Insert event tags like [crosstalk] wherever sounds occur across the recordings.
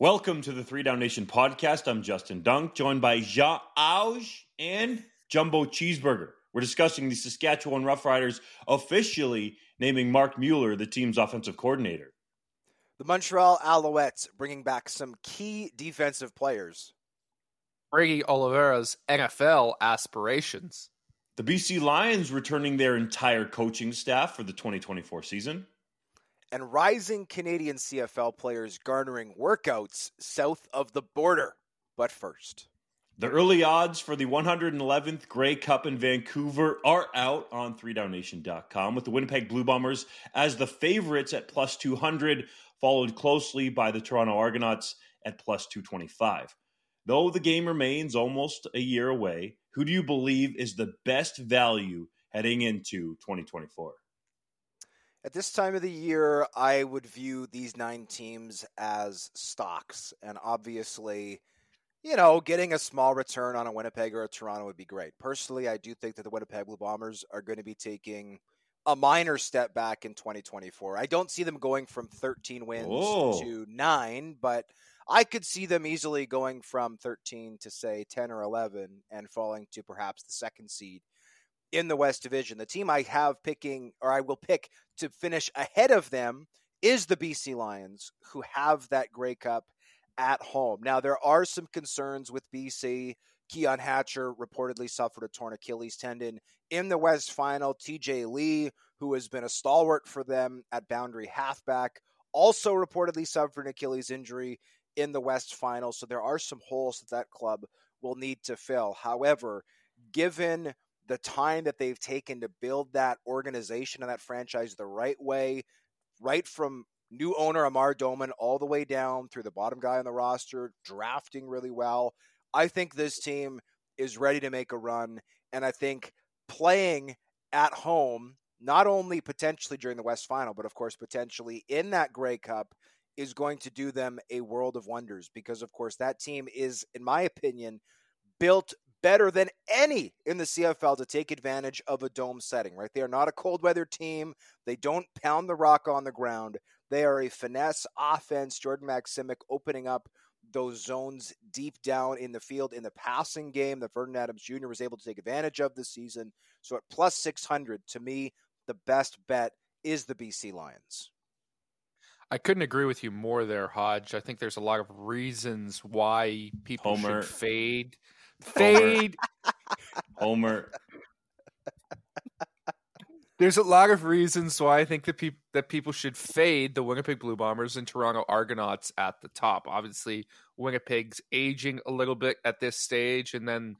Welcome to the Three Down Nation podcast. I'm Justin Dunk, joined by John Hodge and Jumbo Cheeseburger. We're discussing the Saskatchewan Roughriders officially naming Mark Mueller the team's offensive coordinator. The Montreal Alouettes bringing back some key defensive players. Brady Oliveira's NFL aspirations. The BC Lions returning their entire coaching staff for the 2024 season and rising Canadian CFL players garnering workouts south of the border. But first, the early odds for the 111th Grey Cup in Vancouver are out on 3downnation.com with the Winnipeg Blue Bombers as the favorites at plus 200, followed closely by the Toronto Argonauts at plus 225. Though the game remains almost a year away, who do you believe is the best value heading into 2024? At this time of the year, I would view these nine teams as stocks. And obviously, you know, getting a small return on a Winnipeg or a Toronto would be great. Personally, I do think that the Winnipeg Blue Bombers are going to be taking a minor step back in 2024. I don't see them going from 13 wins Whoa. to nine, but I could see them easily going from 13 to say 10 or 11 and falling to perhaps the second seed in the West Division. The team I have picking, or I will pick to finish ahead of them, is the BC Lions, who have that Grey Cup at home. Now, there are some concerns with BC. Keon Hatcher reportedly suffered a torn Achilles tendon in the West Final. TJ Lee, who has been a stalwart for them at boundary halfback, also reportedly suffered an Achilles injury in the West Final. So there are some holes that that club will need to fill. However, given the time that they've taken to build that organization and that franchise the right way, right from new owner Amar Doman all the way down through the bottom guy on the roster, drafting really well. I think this team is ready to make a run. And I think playing at home, not only potentially during the West Final, but of course potentially in that Grey Cup, is going to do them a world of wonders because, of course, that team is, in my opinion, built better than any in the CFL to take advantage of a dome setting, right? They are not a cold weather team. They don't pound the rock on the ground. They are a finesse offense. Jordan Maksymic opening up those zones deep down in the field in the passing game that Vernon Adams Jr. was able to take advantage of this season. So at plus 600, to me, the best bet is the BC Lions. I couldn't agree with you more there, Hodge. I think there's a lot of reasons why people Homer. should fade Fade. Homer. There's a lot of reasons why I think that people that people should fade the Winnipeg Blue Bombers and Toronto Argonauts at the top. Obviously, Winnipeg's aging a little bit at this stage, and then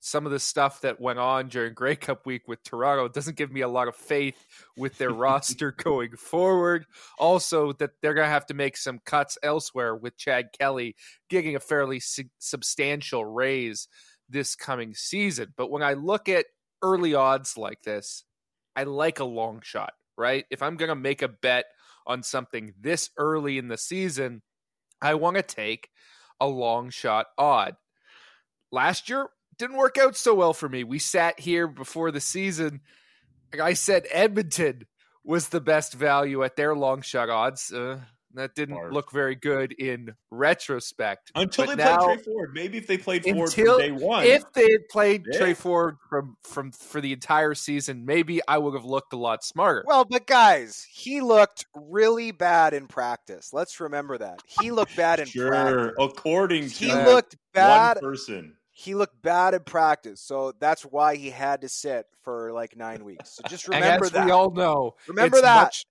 some of the stuff that went on during Grey Cup week with Toronto doesn't give me a lot of faith with their [laughs] roster going forward. Also, that they're going to have to make some cuts elsewhere with Chad Kelly getting a fairly su- substantial raise this coming season. But when I look at early odds like this, I like a long shot, right? If I'm going to make a bet on something this early in the season, I want to take a long shot odd. Last year, didn't work out so well for me. We sat here before the season. I said Edmonton was the best value at their long shot odds. Uh, That didn't Barf. look very good in retrospect. Until But they now- played Tre Ford. Maybe if they played Ford Until- from day one. If they had played Yeah. Tre Ford from from for the entire season, maybe I would have looked a lot smarter. Well, but guys, he looked really bad in practice. Let's remember that. He looked bad in sure, practice. according to He looked bad. one person. He looked bad in practice, so that's why he had to sit for like nine weeks. So just and remember as that. we all know, Remember it's that. Much,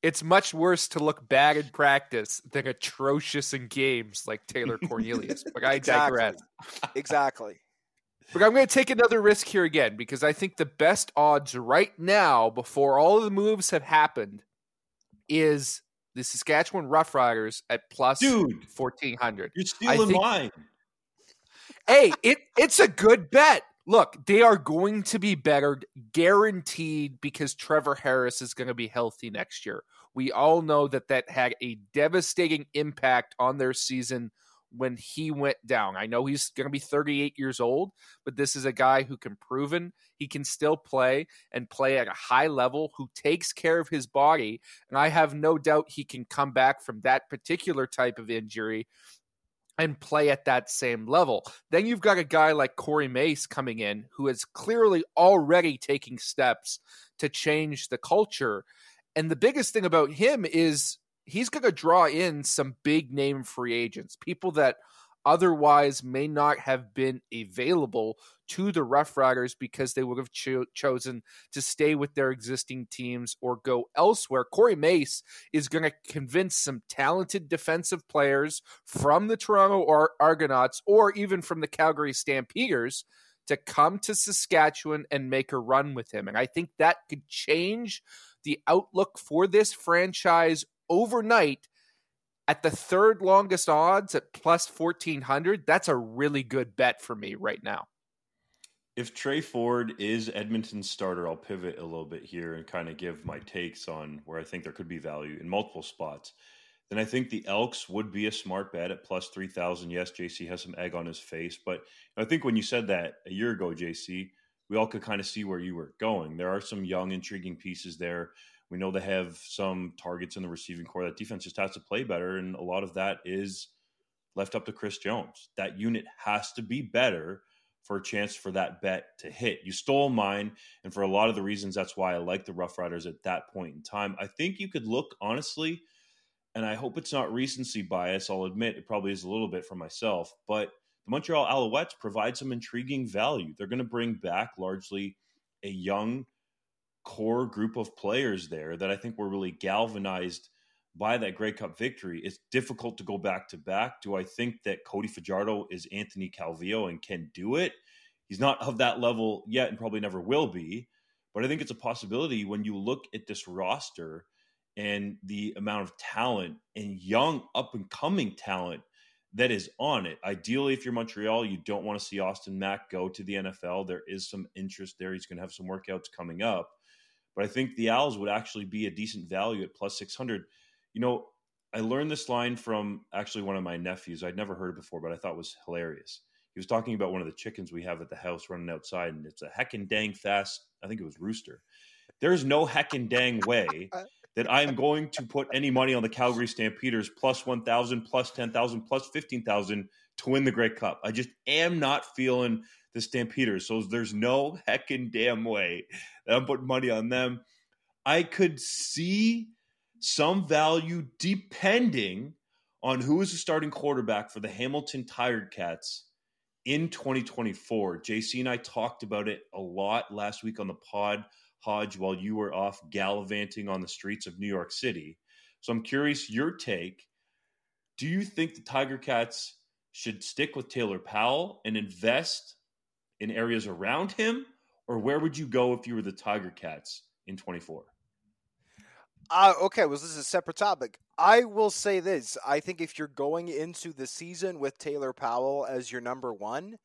it's much worse to look bad in practice than atrocious in games like Taylor Cornelius. but I Exactly. digress. exactly. But I'm going to take another risk here again because I think the best odds right now, before all of the moves have happened, is the Saskatchewan Roughriders at plus Dude. 1400. You're stealing think- mine. Hey, it it's a good bet. Look, they are going to be better, guaranteed, because Trevor Harris is going to be healthy next year. We all know that that had a devastating impact on their season when he went down. I know he's going to be 38 years old, but this is a guy who can proven he can still play and play at a high level, who takes care of his body, and I have no doubt he can come back from that particular type of injury and play at that same level. Then you've got a guy like Corey Mace coming in who is clearly already taking steps to change the culture. And the biggest thing about him is he's going to draw in some big name free agents, people that otherwise may not have been available to the Rough Riders because they would have cho- chosen to stay with their existing teams or go elsewhere. Corey Mace is going to convince some talented defensive players from the Toronto Ar- Argonauts or even from the Calgary Stampeders to come to Saskatchewan and make a run with him. And I think that could change the outlook for this franchise overnight at the third longest odds at plus 1400 that's a really good bet for me right now If Tre Ford is Edmonton's starter, I'll pivot a little bit here and kind of give my takes on where I think there could be value in multiple spots. Then I think the Elks would be a smart bet at plus 3,000. Yes, JC has some egg on his face, but I think when you said that a year ago, JC, we all could kind of see where you were going. There are some young, intriguing pieces there. We know they have some targets in the receiving core. That defense just has to play better, and a lot of that is left up to Chris Jones. That unit has to be better for a chance for that bet to hit. You stole mine, and for a lot of the reasons, that's why I like the Rough Riders at that point in time. I think you could look honestly, and I hope it's not recency bias. I'll admit it probably is a little bit for myself, but the Montreal Alouettes provide some intriguing value. They're going to bring back largely a young core group of players there that I think were really galvanized by that Grey Cup victory. It's difficult to go back to back. Do I think that Cody Fajardo is Anthony Calvillo and can do it? He's not of that level yet and probably never will be. But I think it's a possibility when you look at this roster and the amount of talent and young up and coming talent that is on it. Ideally, if you're Montreal, you don't want to see Austin Mack go to the NFL. There is some interest there. He's going to have some workouts coming up. But I think the Owls would actually be a decent value at plus 600. You know, I learned this line from actually one of my nephews. I'd never heard it before, but I thought was hilarious. He was talking about one of the chickens we have at the house running outside, and it's a heckin' dang fast, I think it was rooster. There's no heckin' dang way that I am going to put any money on the Calgary Stampeders plus 1,000, plus 10,000, plus 15,000 to win the Grey Cup. I just am not feeling the Stampeders. So there's no heckin' damn way that I'm putting money on them. I could see some value depending on who is the starting quarterback for the Hamilton Tiger Cats in 2024. JC and I talked about it a lot last week on the pod, Hodge, while you were off gallivanting on the streets of New York City. So I'm curious your take. Do you think the Tiger Cats should stick with Taylor Powell and invest in areas around him? Or where would you go if you were the Tiger Cats in 24? Uh, okay, well, this is a separate topic. I will say this. I think if you're going into the season with Taylor Powell as your number one,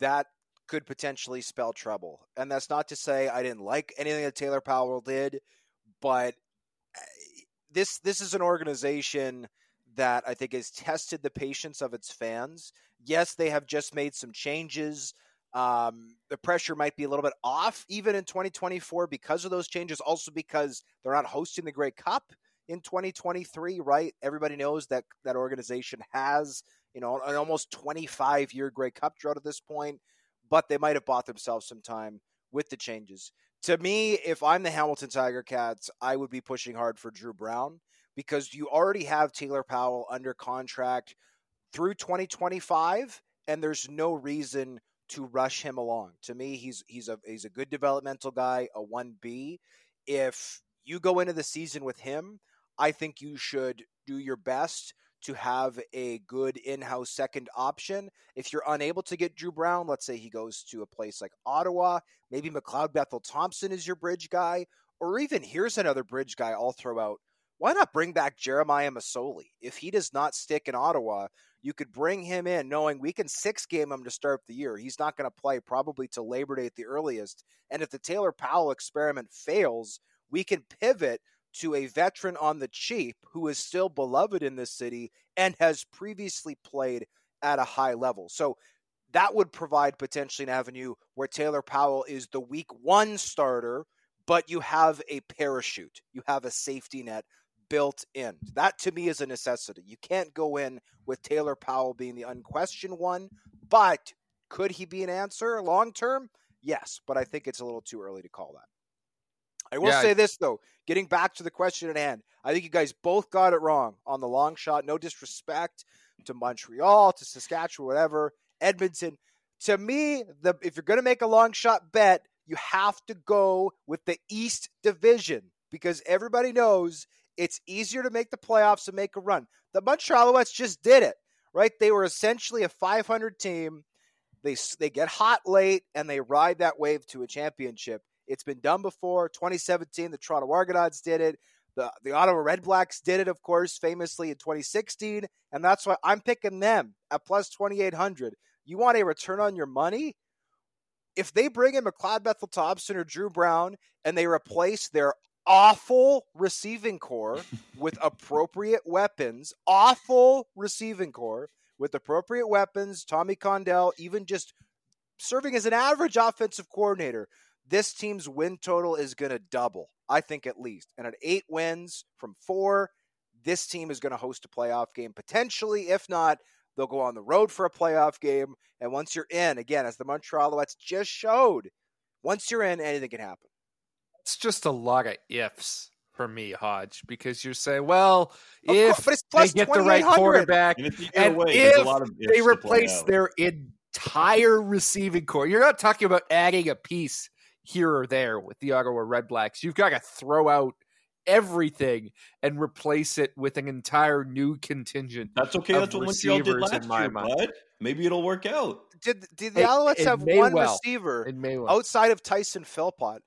that could potentially spell trouble. And that's not to say I didn't like anything that Taylor Powell did, but uh, this this is an organization that I think has tested the patience of its fans. Yes, they have just made some changes. Um, the pressure might be a little bit off even in 2024 because of those changes, also because they're not hosting the Grey Cup in 2023, right? Everybody knows that that organization has, you know, an almost 25 year Grey Cup drought at this point, but they might have bought themselves some time with the changes. To me, if I'm the Hamilton Tiger Cats, I would be pushing hard for Drew Brown because you already have Taylor Powell under contract through 2025 and there's no reason to rush him along. To me, he's he's a he's a good developmental guy, a 1B. If you go into the season with him, I think you should do your best to have a good in-house second option. If you're unable to get Drew Brown, let's say he goes to a place like Ottawa, maybe McLeod Bethel Thompson is your bridge guy, or even here's another bridge guy I'll throw out. Why not bring back Jeremiah Masoli? If he does not stick in Ottawa, you could bring him in knowing we can six game him to start the year. He's not going to play probably till Labor Day at the earliest. And if the Taylor Powell experiment fails, we can pivot to a veteran on the cheap who is still beloved in this city and has previously played at a high level. So that would provide potentially an avenue where Taylor Powell is the week one starter, but you have a parachute, you have a safety net built in. That to me is a necessity. You can't go in with Taylor Powell being the unquestioned one, but could he be an answer long term? Yes, but I think it's a little too early to call that. I will yeah, say this though, getting back to the question at hand, I think you guys both got it wrong on the long shot. No disrespect to Montreal, to Saskatchewan, whatever. Edmonton. To me, the if you're going to make a long shot bet, you have to go with the East Division because everybody knows it's easier to make the playoffs and make a run. The Montreal Alouettes just did it, right? They were essentially a 500 team. They they get hot late and they ride that wave to a championship. It's been done before. 2017, the Toronto Argonauts did it. The the Ottawa Redblacks did it, of course, famously in 2016, and that's why I'm picking them at plus 2800. You want a return on your money? If they bring in McLeod Bethel Thompson or Drew Brown and they replace their awful receiving core with [laughs] appropriate weapons, awful receiving core with appropriate weapons, Tommy Condell, even just serving as an average offensive coordinator, this team's win total is going to double, I think at least. And at eight wins from four, this team is going to host a playoff game potentially. If not, they'll go on the road for a playoff game. And once you're in, again, as the Montreal Alouettes just showed, once you're in, anything can happen it's just a lot of ifs for me, Hodge, because you're saying, well, if course, they get the right quarterback, and if, and away, if they replace their entire receiving core, you're not talking about adding a piece here or there with the Ottawa Redblacks. You've got to throw out everything and replace it with an entire new contingent. That's okay. That's what Montreal did last year, bud. Maybe it'll work out. Did did the Alouettes have one well. receiver well. outside of Tyson Philpott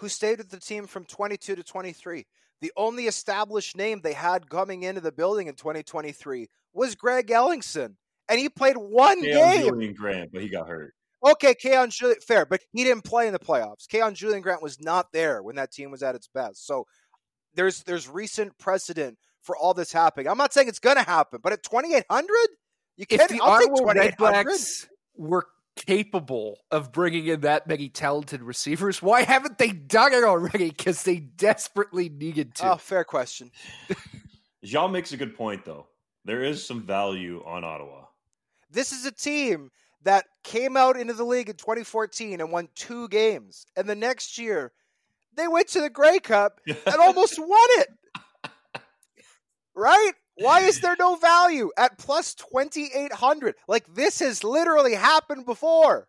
who stayed with the team from 22 to 23. The only established name they had coming into the building in 2023 was Greg Ellingson, and he played one Keon game. Julian Grant, but he got hurt. Okay, Keon Julian, fair, but he didn't play in the playoffs. Keon Julian Grant was not there when that team was at its best. So there's there's recent precedent for all this happening. I'm not saying it's going to happen, but at 2,800, you can't. If the I'll Ottawa Redblacks were capable of bringing in that many talented receivers. Why haven't they done it already? Because they desperately needed to. Oh, fair question. [laughs] John makes a good point, though. There is some value on Ottawa. This is a team that came out into the league in 2014 and won two games. And the next year, they went to the Grey Cup [laughs] and almost won it. [laughs] Right? Why is there no value at plus 2800? Like this has literally happened before.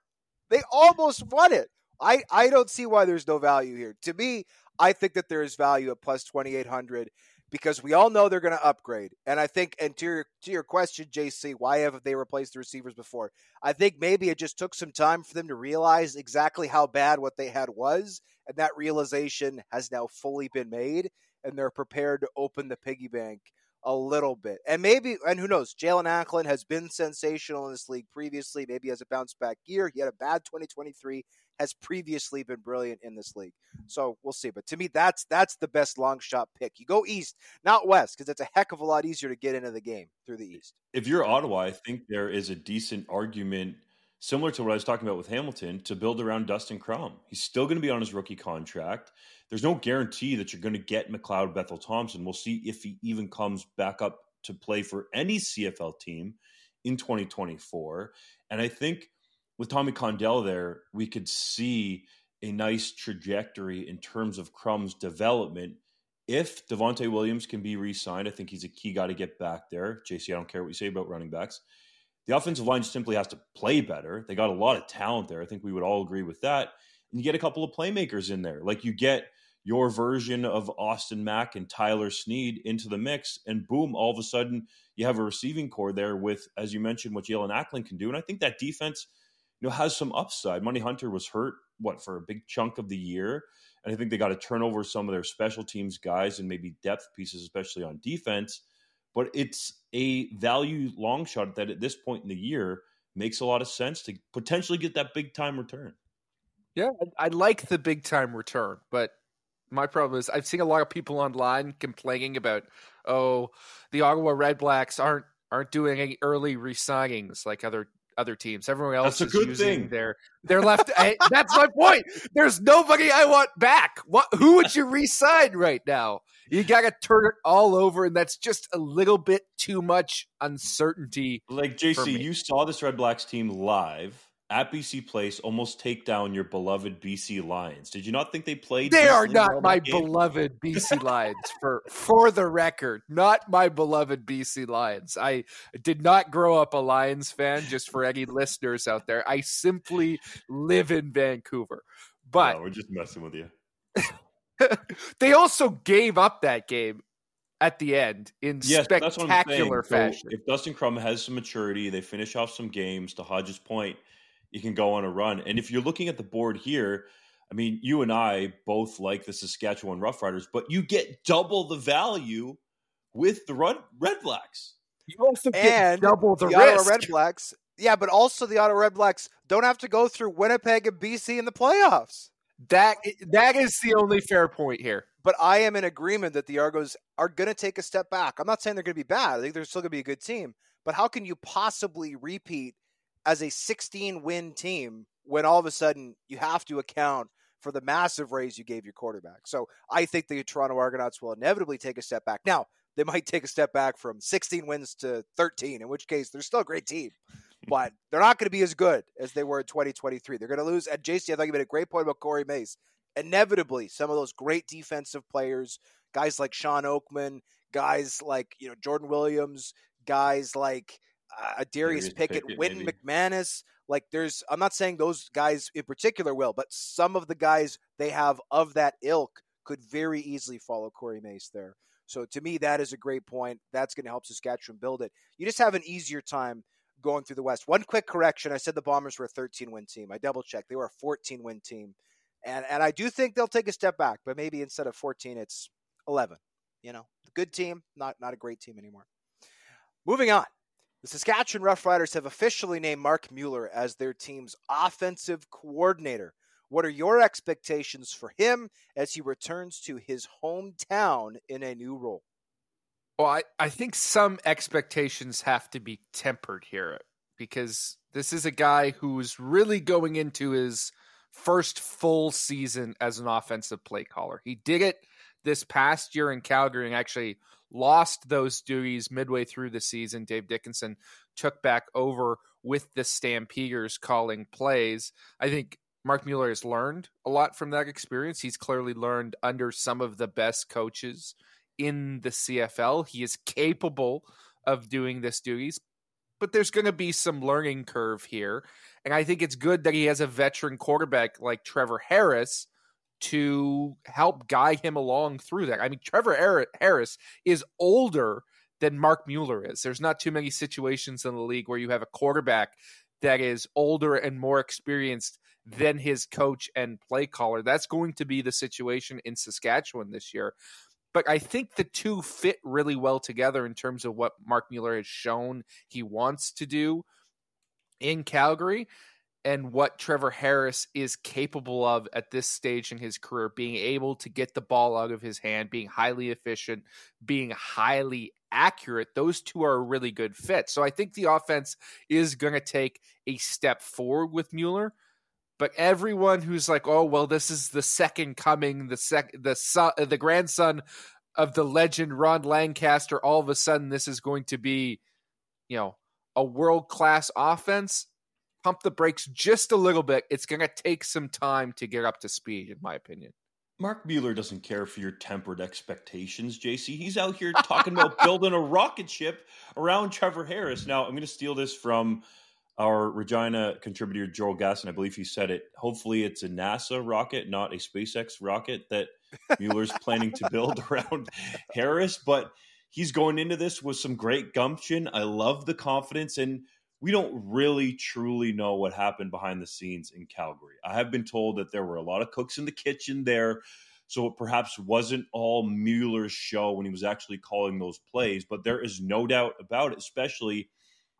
They almost won it. I, I don't see why there's no value here. To me, I think that there is value at plus 2800 because we all know they're going to upgrade. And I think, and to your, to your question, JC, why have they replaced the receivers before? I think maybe it just took some time for them to realize exactly how bad what they had was. And that realization has now fully been made. And they're prepared to open the piggy bank a little bit. And maybe, and who knows, Jaelon Acklin has been sensational in this league previously. Maybe has a bounce back year. He had a bad 2023, has previously been brilliant in this league. So we'll see. But to me, that's that's the best long shot pick. You go east, not west, because it's a heck of a lot easier to get into the game through the east. If you're Ottawa, I think there is a decent argument similar to what I was talking about with Hamilton, to build around Dustin Crum. He's still going to be on his rookie contract. There's no guarantee that you're going to get McLeod Bethel Thompson. We'll see if he even comes back up to play for any CFL team in 2024. And I think with Tommy Condell there, we could see a nice trajectory in terms of Crum's development. If Devonte Williams can be re signed, I think he's a key guy to get back there. JC, I don't care what you say about running backs. The offensive line simply has to play better. They got a lot of talent there. I think we would all agree with that. And you get a couple of playmakers in there. Like you get your version of Austin Mack and Tyler Snead into the mix, and boom, all of a sudden you have a receiving core there with, as you mentioned, what Jaelon Acklin can do. And I think that defense, you know, has some upside. Money Hunter was hurt, what, for a big chunk of the year. And I think they got to turn over some of their special teams guys and maybe depth pieces, especially on defense. But it's a value long shot that at this point in the year makes a lot of sense to potentially get that big time return. Yeah, I like the big time return, but my problem is I've seen a lot of people online complaining about, oh, the Ottawa Redblacks aren't aren't doing any early resignings like other other teams. Everyone else that's a good using thing. their their left. I, eh, [laughs] that's my point. There's nobody I want back. What? Who would you resign right now? You got to turn it all over, and that's just a little bit too much uncertainty. Like JC, you saw this Red Blacks team live at BC Place almost take down your beloved BC Lions. Did you not think they played? They are not my game? beloved BC [laughs] Lions for for the record. Not my beloved BC Lions. I did not grow up a Lions fan just for any listeners out there. I simply live in Vancouver. But No, we're just messing with you. [laughs] they also gave up that game at the end in Yes, that's what I'm saying. spectacular So fashion. if Dustin Crum has some maturity, they finish off some games. To Hodges' point, you can go on a run. And if you're looking at the board here, I mean, you and I both like the Saskatchewan Roughriders, but you get double the value with the Red, Red Blacks. you also get and double the, the Ottawa. Red Blacks. Yeah, but also the Ottawa Red Blacks don't have to go through Winnipeg and BC in the playoffs. That that is the only fair point here. But I am in agreement that the Argos are going to take a step back. I'm not saying they're going to be bad. I think they're still going to be a good team. But how can you possibly repeat as a 16 win team when all of a sudden you have to account for the massive raise you gave your quarterback? So I think the Toronto Argonauts will inevitably take a step back. Now, they might take a step back from 16 wins to 13, in which case they're still a great team. [laughs] But they're not going to be as good as they were in 2023. They're going to lose. And JC, I thought you made a great point about Corey Mace inevitably some of those great defensive players, guys like Shawn Oakman, guys like you know Jordan Williams, guys like uh, Darius, Darius Pickett, Pickett, maybe. McManus. Like there's, I'm not saying those guys in particular will, but some of the guys they have of that ilk could very easily follow Corey Mace there. So to me, that is a great point. That's going to help Saskatchewan build it. You just have an easier time going through the West. One quick correction: I said the Bombers were a 13 win team. I double checked; they were a 14 win team and and I do think they'll take a step back, but maybe instead of 14, it's 11. You know, good team, not not a great team anymore. Moving on, the Saskatchewan Roughriders have officially named Mark Mueller as their team's offensive coordinator. What are your expectations for him as he returns to his hometown in a new role? Well, I, I think some expectations have to be tempered here because this is a guy who's really going into his first full season as an offensive play caller. He did it this past year in Calgary and actually lost those duties midway through the season. Dave Dickenson took back over with the Stampeders calling plays. I think Mark Mueller has learned a lot from that experience. He's clearly learned under some of the best coaches in the CFL. He is capable of doing this duties, but there's going to be some learning curve here. And I think it's good that he has a veteran quarterback like Trevor Harris to help guide him along through that. I mean, Trevor Harris is older than Mark Mueller is. There's not too many situations in the league where you have a quarterback that is older and more experienced than his coach and play caller. That's going to be the situation in Saskatchewan this year. But I think the two fit really well together in terms of what Mark Mueller has shown he wants to do in Calgary and what Trevor Harris is capable of at this stage in his career, being able to get the ball out of his hand, being highly efficient, being highly accurate, those two are a really good fit. So I think the offense is going to take a step forward with Mueller. But everyone who's like, "Oh, well, this is the second coming, the sec, the son, the grandson of the legend Ron Lancaster," all of a sudden this is going to be, you know, a world class offense. Pump the brakes just a little bit. It's going to take some time to get up to speed, in my opinion. Mark Mueller doesn't care for your tempered expectations, JC. He's out here talking about [laughs] building a rocket ship around Trevor Harris. Now, I'm going to steal this from our Regina contributor, Joel Gasson. I believe he said it. Hopefully, it's a NASA rocket, not a SpaceX rocket that [laughs] Mueller's planning to build around Harris. But he's going into this with some great gumption. I love the confidence. And we don't really truly know what happened behind the scenes in Calgary. I have been told that there were a lot of cooks in the kitchen there. So it perhaps wasn't all Mueller's show when he was actually calling those plays, but there is no doubt about it, especially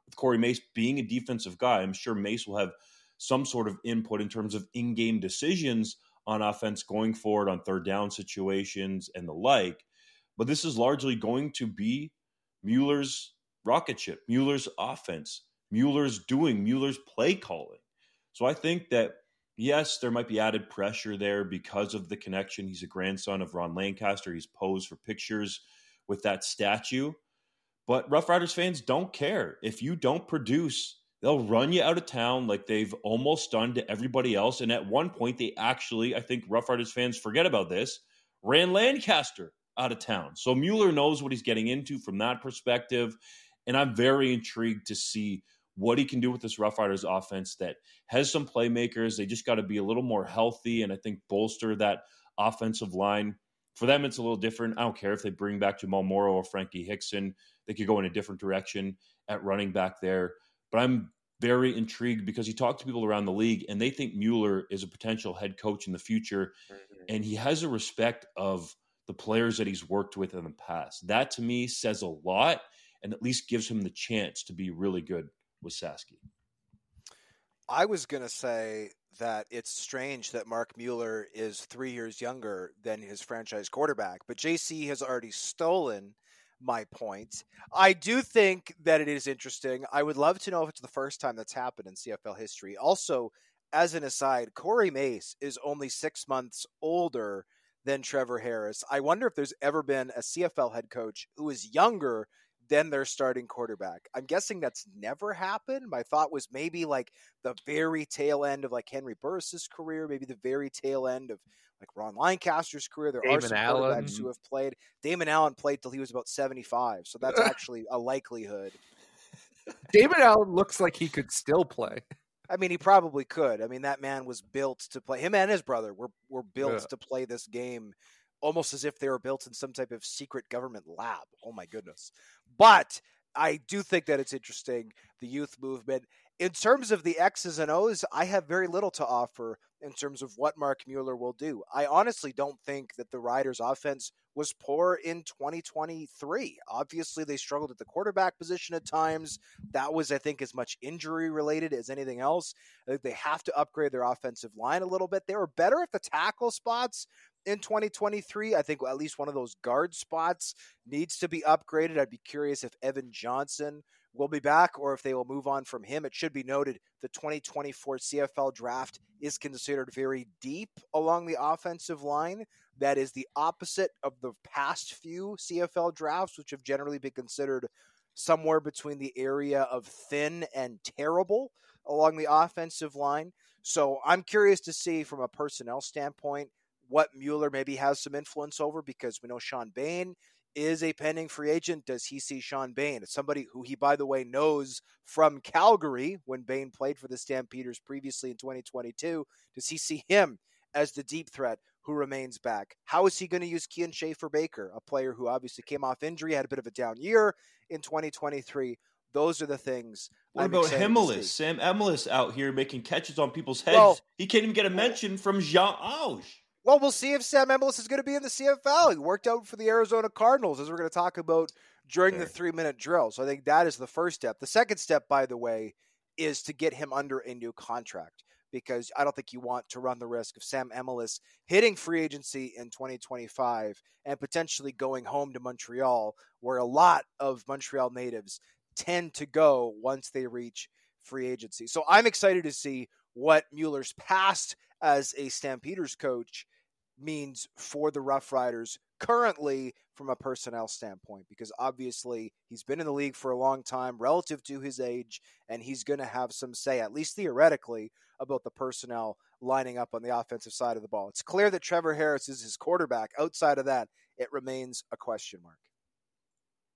with Corey Mace being a defensive guy. I'm sure Mace will have some sort of input in terms of in game decisions on offense going forward on third down situations and the like. But this is largely going to be Mueller's rocket ship, Mueller's offense. Mueller's doing, Mueller's play calling. So I think that yes, there might be added pressure there because of the connection. He's a grandson of Ron Lancaster. He's posed for pictures with that statue. But Rough Riders fans don't care. If you don't produce, they'll run you out of town like they've almost done to everybody else. And at one point, they actually, I think Rough Riders fans forget about this, ran Lancaster out of town. So Mueller knows what he's getting into from that perspective. And I'm very intrigued to see what he can do with this Rough Riders offense that has some playmakers. They just got to be a little more healthy and I think bolster that offensive line. For them, it's a little different. I don't care if they bring back Jamal Morrow or Frankie Hickson. They could go in a different direction at running back there. But I'm very intrigued because he talked to people around the league and they think Mueller is a potential head coach in the future. Mm-hmm. And he has a respect of the players that he's worked with in the past. That to me says a lot and at least gives him the chance to be really good with Sasky. I was going to say that it's strange that Mark Mueller is three years younger than his franchise quarterback, but JC has already stolen my point. I do think that it is interesting. I would love to know if it's the first time that's happened in CFL history. Also, as an aside, Corey Mace is only six months older than Trevor Harris. I wonder if there's ever been a CFL head coach who is younger then their starting quarterback. I'm guessing that's never happened. My thought was maybe like the very tail end of like Henry Burris's career, maybe the very tail end of like Ron Lancaster's career. There Damon are some Allen. quarterbacks who have played. Damon Allen played till he was about 75, so that's [laughs] actually a likelihood. Damon Allen looks like he could still play. I mean, he probably could. I mean, that man was built to play. Him and his brother were were built yeah. to play this game almost as if they were built in some type of secret government lab. Oh my goodness. But I do think that it's interesting, the youth movement. In terms of the X's and O's, I have very little to offer in terms of what Mark Mueller will do. I honestly don't think that the Riders' offense was poor in 2023. Obviously, they struggled at the quarterback position at times. That was, I think, as much injury related as anything else. I think they have to upgrade their offensive line a little bit. They were better at the tackle spots in 2023. I think at least one of those guard spots needs to be upgraded. I'd be curious if Evan Johnson will be back or if they will move on from him. It should be noted the 2024 CFL draft is considered very deep along the offensive line. That is the opposite of the past few CFL drafts, which have generally been considered somewhere between the area of thin and terrible along the offensive line. So I'm curious to see from a personnel standpoint what Mueller maybe has some influence over because we know Shawn Bane is a pending free agent. Does he see Shawn Bane? It's somebody who he, by the way, knows from Calgary when Bane played for the Stampeders previously in 2022. Does he see him as the deep threat who remains back? How is he going to use Kian Schaffer Baker, a player who obviously came off injury, had a bit of a down year in 2023? Those are the things. What I'm about Emilus? Sam Emilus out here making catches on people's heads. Well, he can't even get a mention from John Hodge. Well, we'll see if Sam Emilus is going to be in the CFL. He worked out for the Arizona Cardinals, as we're going to talk about during sure. the three minute drill. So I think that is the first step. The second step, by the way, is to get him under a new contract because I don't think you want to run the risk of Sam Emilus hitting free agency in 2025 and potentially going home to Montreal, where a lot of Montreal natives tend to go once they reach free agency. So I'm excited to see what Mueller's past as a Stampeders coach means for the Rough Riders currently from a personnel standpoint because obviously he's been in the league for a long time relative to his age and he's going to have some say at least theoretically about the personnel lining up on the offensive side of the ball. It's clear that Trevor Harris is his quarterback. Outside of that, it remains a question mark.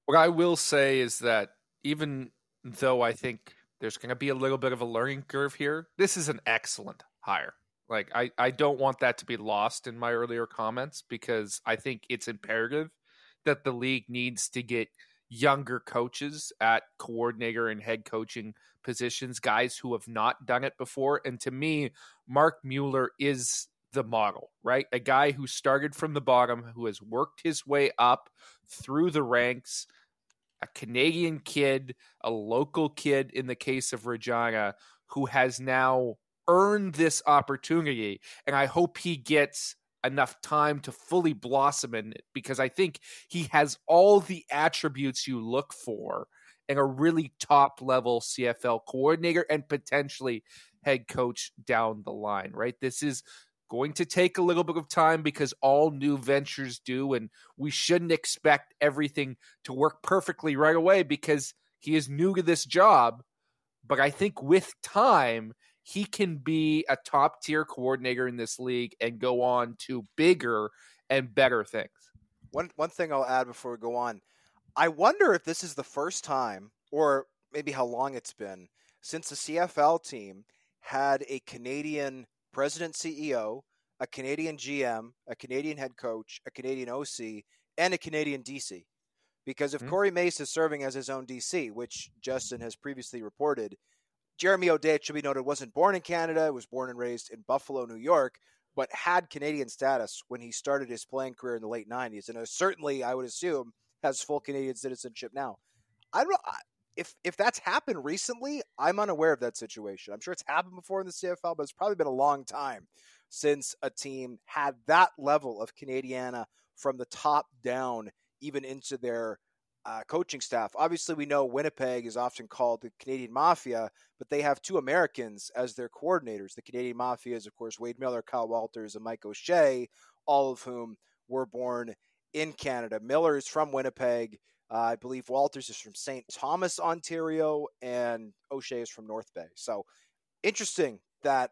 What I will say is that even though I think there's going to be a little bit of a learning curve here, this is an excellent hire. Like I, I don't want that to be lost in my earlier comments because I think it's imperative that the league needs to get younger coaches at coordinator and head coaching positions, guys who have not done it before. And to me, Mark Mueller is the model, right? A guy who started from the bottom, who has worked his way up through the ranks, a Canadian kid, a local kid in the case of Regina, who has now earned this opportunity. And I hope he gets enough time to fully blossom in it because I think he has all the attributes you look for in a really top level CFL coordinator and potentially head coach down the line, right? This is going to take a little bit of time because all new ventures do, and we shouldn't expect everything to work perfectly right away because he is new to this job. But I think with time, he can be a top tier coordinator in this league and go on to bigger and better things. One one thing I'll add before we go on, I wonder if this is the first time, or maybe how long it's been since the CFL team had a Canadian president CEO, a Canadian GM, a Canadian head coach, a Canadian OC, and a Canadian DC. Because if mm-hmm. Corey Mace is serving as his own DC, which Justin has previously reported, Jeremy O'Day, it should be noted, wasn't born in Canada, was born and raised in Buffalo, New York, but had Canadian status when he started his playing career in the late 90s. And certainly, I would assume, has full Canadian citizenship now. I don't know. If, if that's happened recently, I'm unaware of that situation. I'm sure it's happened before in the CFL, but it's probably been a long time since a team had that level of Canadiana from the top down, even into their uh, coaching staff. Obviously, we know Winnipeg is often called the Canadian Mafia, but they have two Americans as their coordinators. The Canadian Mafia is, of course, Wade Miller, Kyle Walters, and Mike O'Shea, all of whom were born in Canada. Miller is from Winnipeg. Uh, I believe Walters is from St. Thomas, Ontario, and O'Shea is from North Bay. So interesting that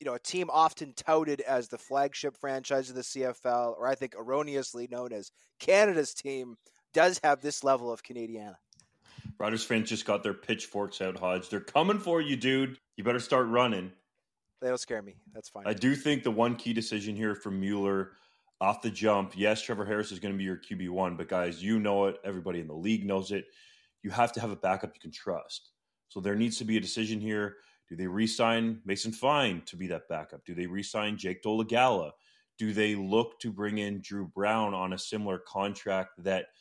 you know a team often touted as the flagship franchise of the CFL, or I think erroneously known as Canada's team does have this level of Canadiana. Riders fans just got their pitchforks out, Hodge. They're coming for you, dude. You better start running. They don't scare me. That's fine. I do think the one key decision here from Mueller off the jump, yes, Trevor Harris is going to be your QB1, but guys, you know it. Everybody in the league knows it. You have to have a backup you can trust. So there needs to be a decision here. Do they re sign Mason Fine to be that backup? Do they re sign Jake Dolegala? Do they look to bring in Drew Brown on a similar contract that –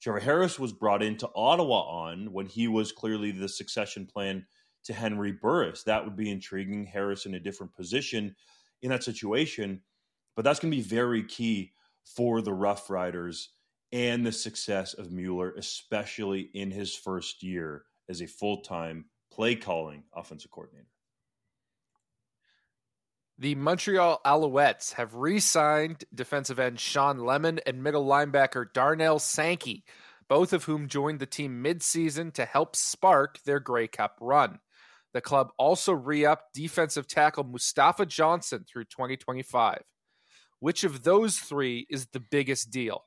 Trevor Harris was brought into Ottawa on when he was clearly the succession plan to Henry Burris. That would be intriguing. Harris in a different position in that situation. But that's going to be very key for the Rough Riders and the success of Mueller, especially in his first year as a full time play calling offensive coordinator. The Montreal Alouettes have re signed defensive end Shawn Lemon and middle linebacker Darnell Sankey, both of whom joined the team midseason to help spark their Grey Cup run. The club also re upped defensive tackle Mustafa Johnson through 2025. Which of those three is the biggest deal?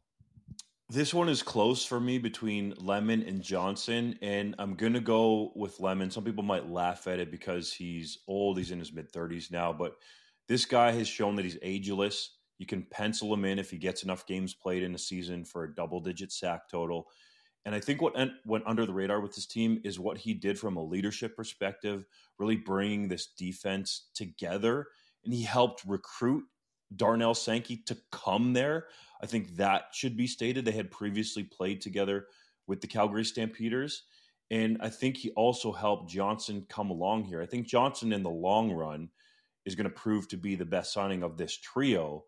This one is close for me between Lemon and Johnson, and I'm going to go with Lemon. Some people might laugh at it because he's old, he's in his mid 30s now, but this guy has shown that he's ageless. You can pencil him in if he gets enough games played in a season for a double digit sack total. And I think what went under the radar with this team is what he did from a leadership perspective, really bringing this defense together. And he helped recruit Darnell Sankey to come there. I think that should be stated. They had previously played together with the Calgary Stampeders. And I think he also helped Johnson come along here. I think Johnson, in the long run, is going to prove to be the best signing of this trio.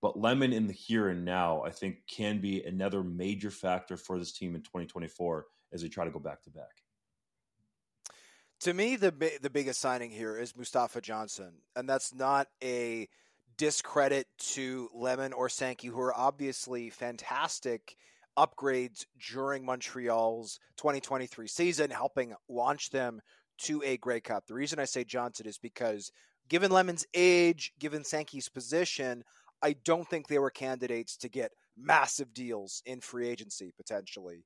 But Lemon in the here and now, I think, can be another major factor for this team in 2024 as they try to go back to back. To me, the the biggest signing here is Mustafa Johnson, and that's not a discredit to Lemon or Sankey, who are obviously fantastic upgrades during Montreal's 2023 season, helping launch them to a Grey Cup. The reason I say Johnson is because, given Lemon's age, given Sankey's position, I don't think they were candidates to get massive deals in free agency potentially.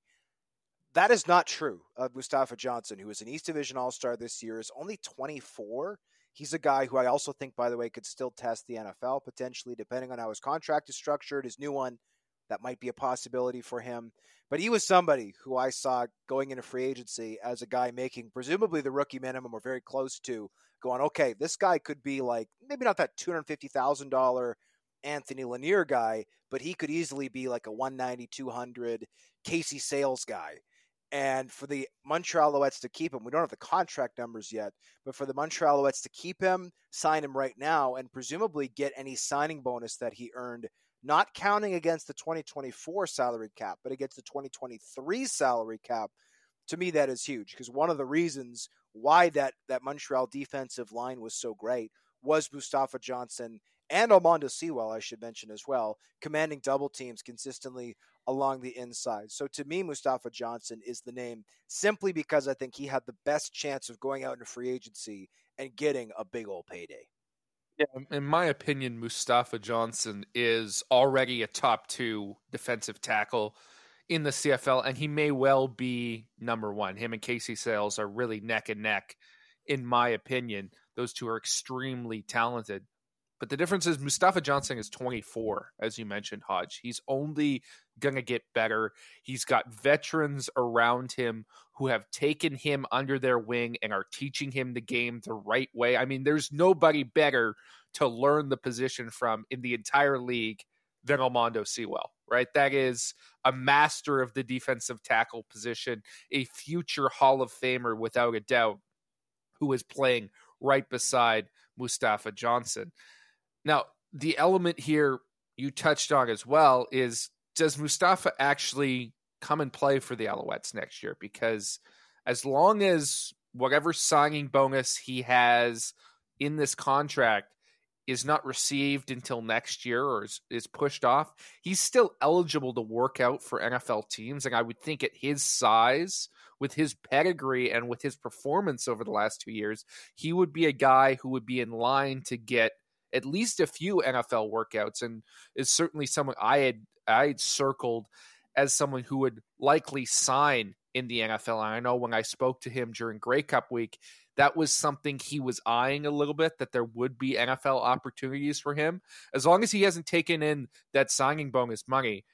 That is not true of Mustafa Johnson, who is an East Division All Star this year, is only 24. He's a guy who I also think, by the way, could still test the NFL potentially, depending on how his contract is structured. His new one, that might be a possibility for him. But he was somebody who I saw going into free agency as a guy making presumably the rookie minimum or very close to, going, okay, this guy could be like maybe not that $250,000 Anthony Lanier guy, but he could easily be like a 190, 200 Casey Sayles guy and for the Montreal Alouettes to keep him, we don't have the contract numbers yet, but for the Montreal Alouettes to keep him, sign him right now, and presumably get any signing bonus that he earned, not counting against the 2024 salary cap, but against the 2023 salary cap, to me that is huge because one of the reasons why that that Montreal defensive line was so great was Mustafa Johnson and Almondo Sewell, I should mention as well, commanding double teams consistently along the inside. So to me, Mustafa Johnson is the name simply because I think he had the best chance of going out into free agency and getting a big old payday. Yeah, in my opinion, Mustafa Johnson is already a top two defensive tackle in the CFL, and he may well be number one. Him and Casey Sayles are really neck and neck, in my opinion. Those two are extremely talented. But the difference is Mustafa Johnson is 24, as you mentioned, Hodge. He's only going to get better. He's got veterans around him who have taken him under their wing and are teaching him the game the right way. I mean, there's nobody better to learn the position from in the entire league than Almondo Sewell, right? That is a master of the defensive tackle position, a future Hall of Famer without a doubt, who is playing right beside Mustafa Johnson. Now, the element here you touched on as well is does Mustafa actually come and play for the Alouettes next year? Because as long as whatever signing bonus he has in this contract is not received until next year or is, is, pushed off, he's still eligible to work out for NFL teams. And I would think at his size, with his pedigree, and with his performance over the last two years, he would be a guy who would be in line to get at least a few NFL workouts, and is certainly someone I had I had circled as someone who would likely sign in the NFL. And I know when I spoke to him during Grey Cup week, that was something he was eyeing a little bit that there would be NFL opportunities for him. As long as he hasn't taken in that signing bonus money,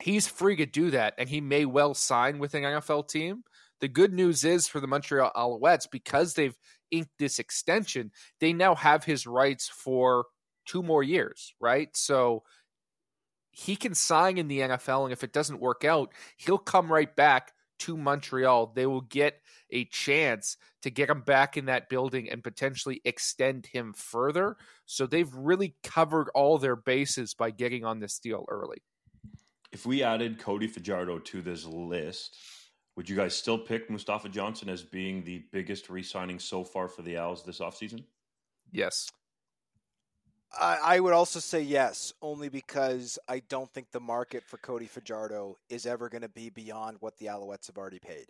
he's free to do that and he may well sign with an NFL team. The good news is for the Montreal Alouettes because they've inked this extension, they now have his rights for two more years, right? So he can sign in the NFL, and if it doesn't work out, he'll come right back to Montreal. They will get a chance to get him back in that building and potentially extend him further. So they've really covered all their bases by getting on this deal early. If we added Cody Fajardo to this list, would you guys still pick Mustafa Johnson as being the biggest re-signing so far for the Owls this offseason? Yes. I, I would also say yes, only because I don't think the market for Cody Fajardo is ever going to be beyond what the Alouettes have already paid.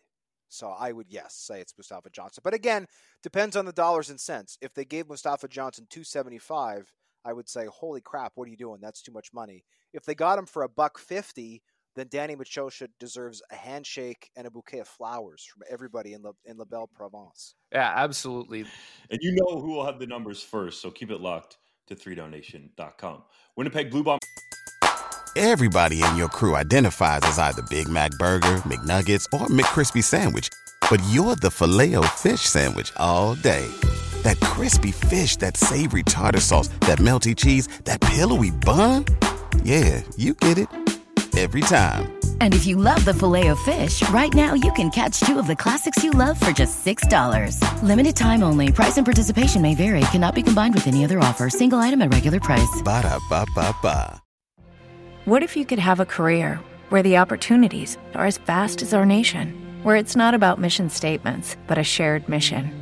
So I would yes say it's Mustafa Johnson. But again, depends on the dollars and cents. If they gave Mustafa Johnson 275, I would say, "Holy crap, what are you doing? That's too much money." If they got him for a buck 50, then Danny Maciocia deserves a handshake and a bouquet of flowers from everybody in La, in La Belle Province. Yeah, absolutely. And you know who will have the numbers first, so keep it locked to 3downnation.com. Winnipeg Blue Bomb. Everybody in your crew identifies as either Big Mac Burger, McNuggets, or McCrispy Sandwich, but you're the filet fish Sandwich all day. That crispy fish, that savory tartar sauce, that melty cheese, that pillowy bun. Yeah, you get it every time. And if you love the filet of fish, right now you can catch two of the classics you love for just $6. Limited time only. Price and participation may vary. Cannot be combined with any other offer. Single item at regular price. Ba da ba ba ba. What if you could have a career where the opportunities are as vast as our nation, where it's not about mission statements, but a shared mission?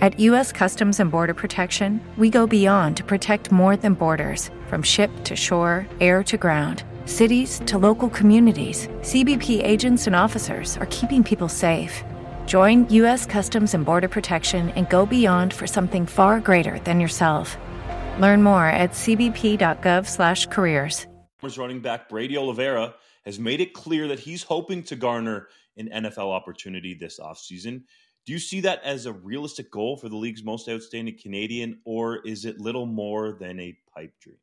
At U.S. Customs and Border Protection, we go beyond to protect more than borders from ship to shore, air to ground cities to local communities, CBP agents and officers are keeping people safe. Join U.S. Customs and Border Protection and go beyond for something far greater than yourself. Learn more at cbp.gov/careers. Running back Brady Oliveira has made it clear that he's hoping to garner an NFL opportunity this offseason. Do you see that as a realistic goal for the league's most outstanding Canadian, or is it little more than a pipe dream?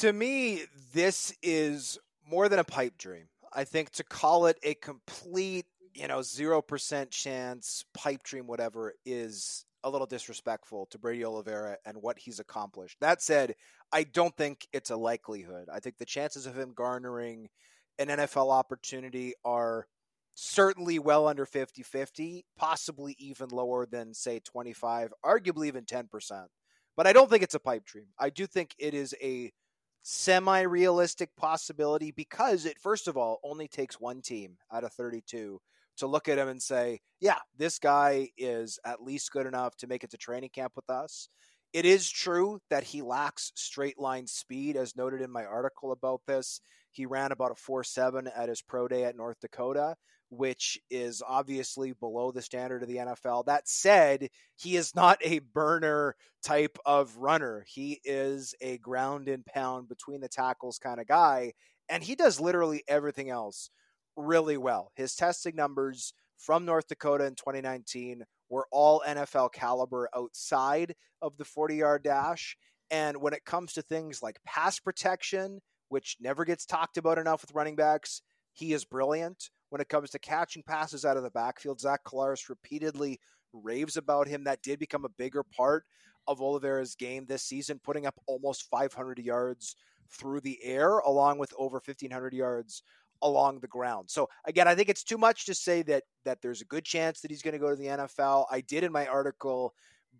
To me, this is more than a pipe dream. I think to call it a complete, you know, 0% chance pipe dream, whatever, is a little disrespectful to Brady Oliveira and what he's accomplished. That said, I don't think it's a likelihood. I think the chances of him garnering an NFL opportunity are certainly well under 50 50, possibly even lower than, say, 25, arguably even 10%. But I don't think it's a pipe dream. I do think it is a semi realistic possibility because it, first of all, only takes one team out of 32 to look at him and say, yeah, this guy is at least good enough to make it to training camp with us. It is true that he lacks straight line speed, as noted in my article about this. He ran about a 4 7 at his pro day at North Dakota, which is obviously below the standard of the NFL. That said, he is not a burner type of runner. He is a ground and pound between the tackles kind of guy, and he does literally everything else really well. His testing numbers from North Dakota in 2019 were all NFL caliber outside of the 40 yard dash. And when it comes to things like pass protection, which never gets talked about enough with running backs, he is brilliant when it comes to catching passes out of the backfield. Zach Collaros repeatedly raves about him. That did become a bigger part of Oliveira's game this season, putting up almost 500 yards through the air, along with over 1,500 yards along the ground. So again, I think it's too much to say that that there's a good chance that he's going to go to the NFL. I did in my article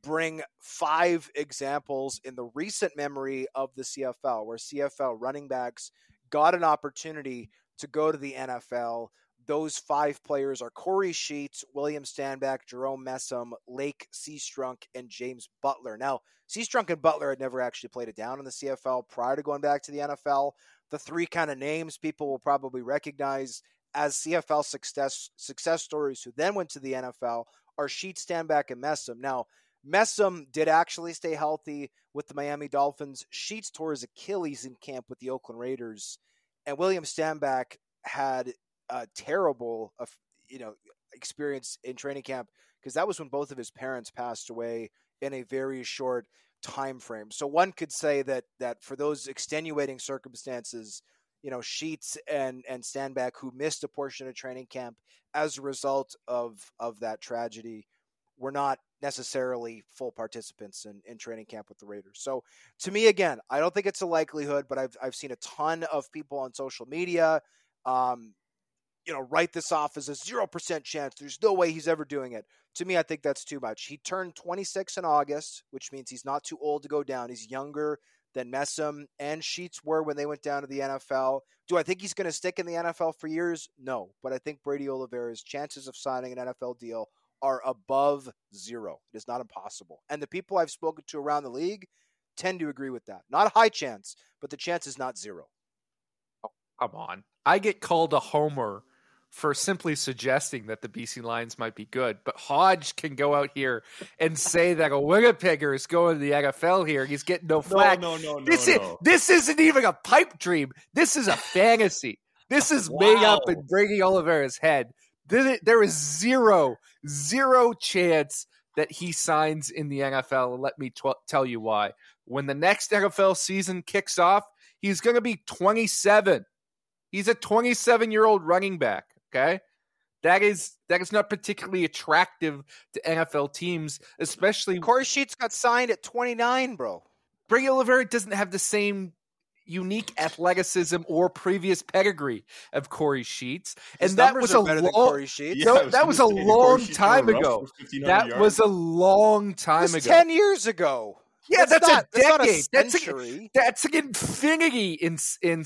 bring five examples in the recent memory of the CFL where CFL running backs got an opportunity to go to the NFL those five players are Corey Sheets, William Stanback, Jerome Messam, Lake Seastrunk, and James Butler. Now, Seastrunk and Butler had never actually played it down in the CFL prior to going back to the NFL. The three kind of names people will probably recognize as CFL success success stories who then went to the NFL are Sheets, Stanback, and Messam. Now, Messam did actually stay healthy with the Miami Dolphins. Sheets tore his Achilles in camp with the Oakland Raiders. And William Stanback had a terrible, uh, you know, experience in training camp because that was when both of his parents passed away in a very short time frame. So one could say that that for those extenuating circumstances, you know, Sheets and and Stanback who missed a portion of training camp as a result of of that tragedy were not necessarily full participants in, in training camp with the Raiders. So to me again, I don't think it's a likelihood, but I've I've seen a ton of people on social media um, you know, write this off as a 0% chance. There's no way he's ever doing it. To me, I think that's too much. He turned 26 in August, which means he's not too old to go down. He's younger than Messam and Sheets were when they went down to the NFL. Do I think he's going to stick in the NFL for years? No. But I think Brady Oliveira's chances of signing an NFL deal are above zero. It is not impossible. And the people I've spoken to around the league tend to agree with that. Not a high chance, but the chance is not zero. Oh, come on. I get called a homer for simply suggesting that the BC Lions might be good. But Hodge can go out here and say that a Winnipegger is going to the NFL here. He's getting no flag. No, no, no, this no, is no. this isn't even a pipe dream. This is a fantasy. This is Wow. made up in Brady Oliveira's head. There is zero, zero chance that he signs in the NFL. Let me tell you why. When the next NFL season kicks off, he's going to be 27. He's a 27 year old running back. Okay. That is that is not particularly attractive to NFL teams, especially Corey Sheets got signed at 29, bro. Brady Oliveira doesn't have the same unique athleticism or previous pedigree of Corey Sheets, and His that was a long. Sheets. No, I was that was a long time ago. That yards. was a long time ago. ten years ago. Yeah, that's, not, a decade. That's not a that's a, century. that's an infinity in in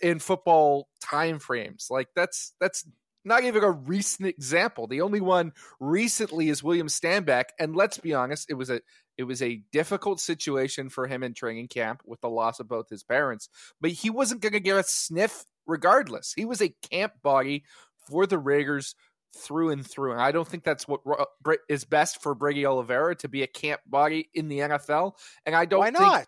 in football time frames. Like that's that's not even a recent example. The only one recently is William Stanback, and let's be honest, it was a it was a difficult situation for him in training camp with the loss of both his parents. But he wasn't going to get a sniff regardless. He was a camp body for the Raiders through and through. And I don't think that's what is best for Brady Oliveira to be a camp body in the NFL. And I don't Why not?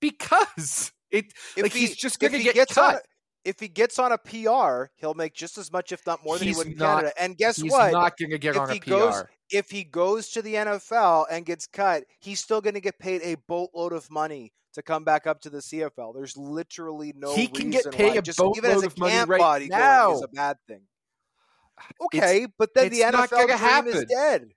because it If like he, he's just going to get cut. If he gets on a PR, he'll make just as much, if not more, than He's he would in not- Canada. And guess he's what? not going to get if on a he PR. goes if he goes to the NFL and gets cut, he's still going to get paid a boatload of money to come back up to the CFL. There's literally no He can get paid why a just even as boatload a of money right body now. is a bad thing. Okay, but then the NFL dream is dead.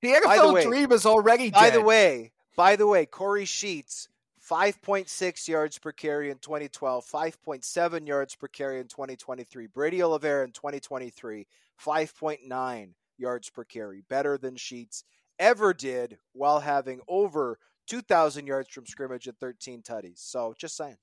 the by the NFL way- dream is already dead. By the way, by the way, Corey Sheets, 5.6 yards per carry in 2012, 5.7 yards per carry in 2023. Brady Oliveira in 2023, 5.9 yards per carry, better than Sheets ever did while having over 2,000 yards from scrimmage and 13 tutties. So just saying.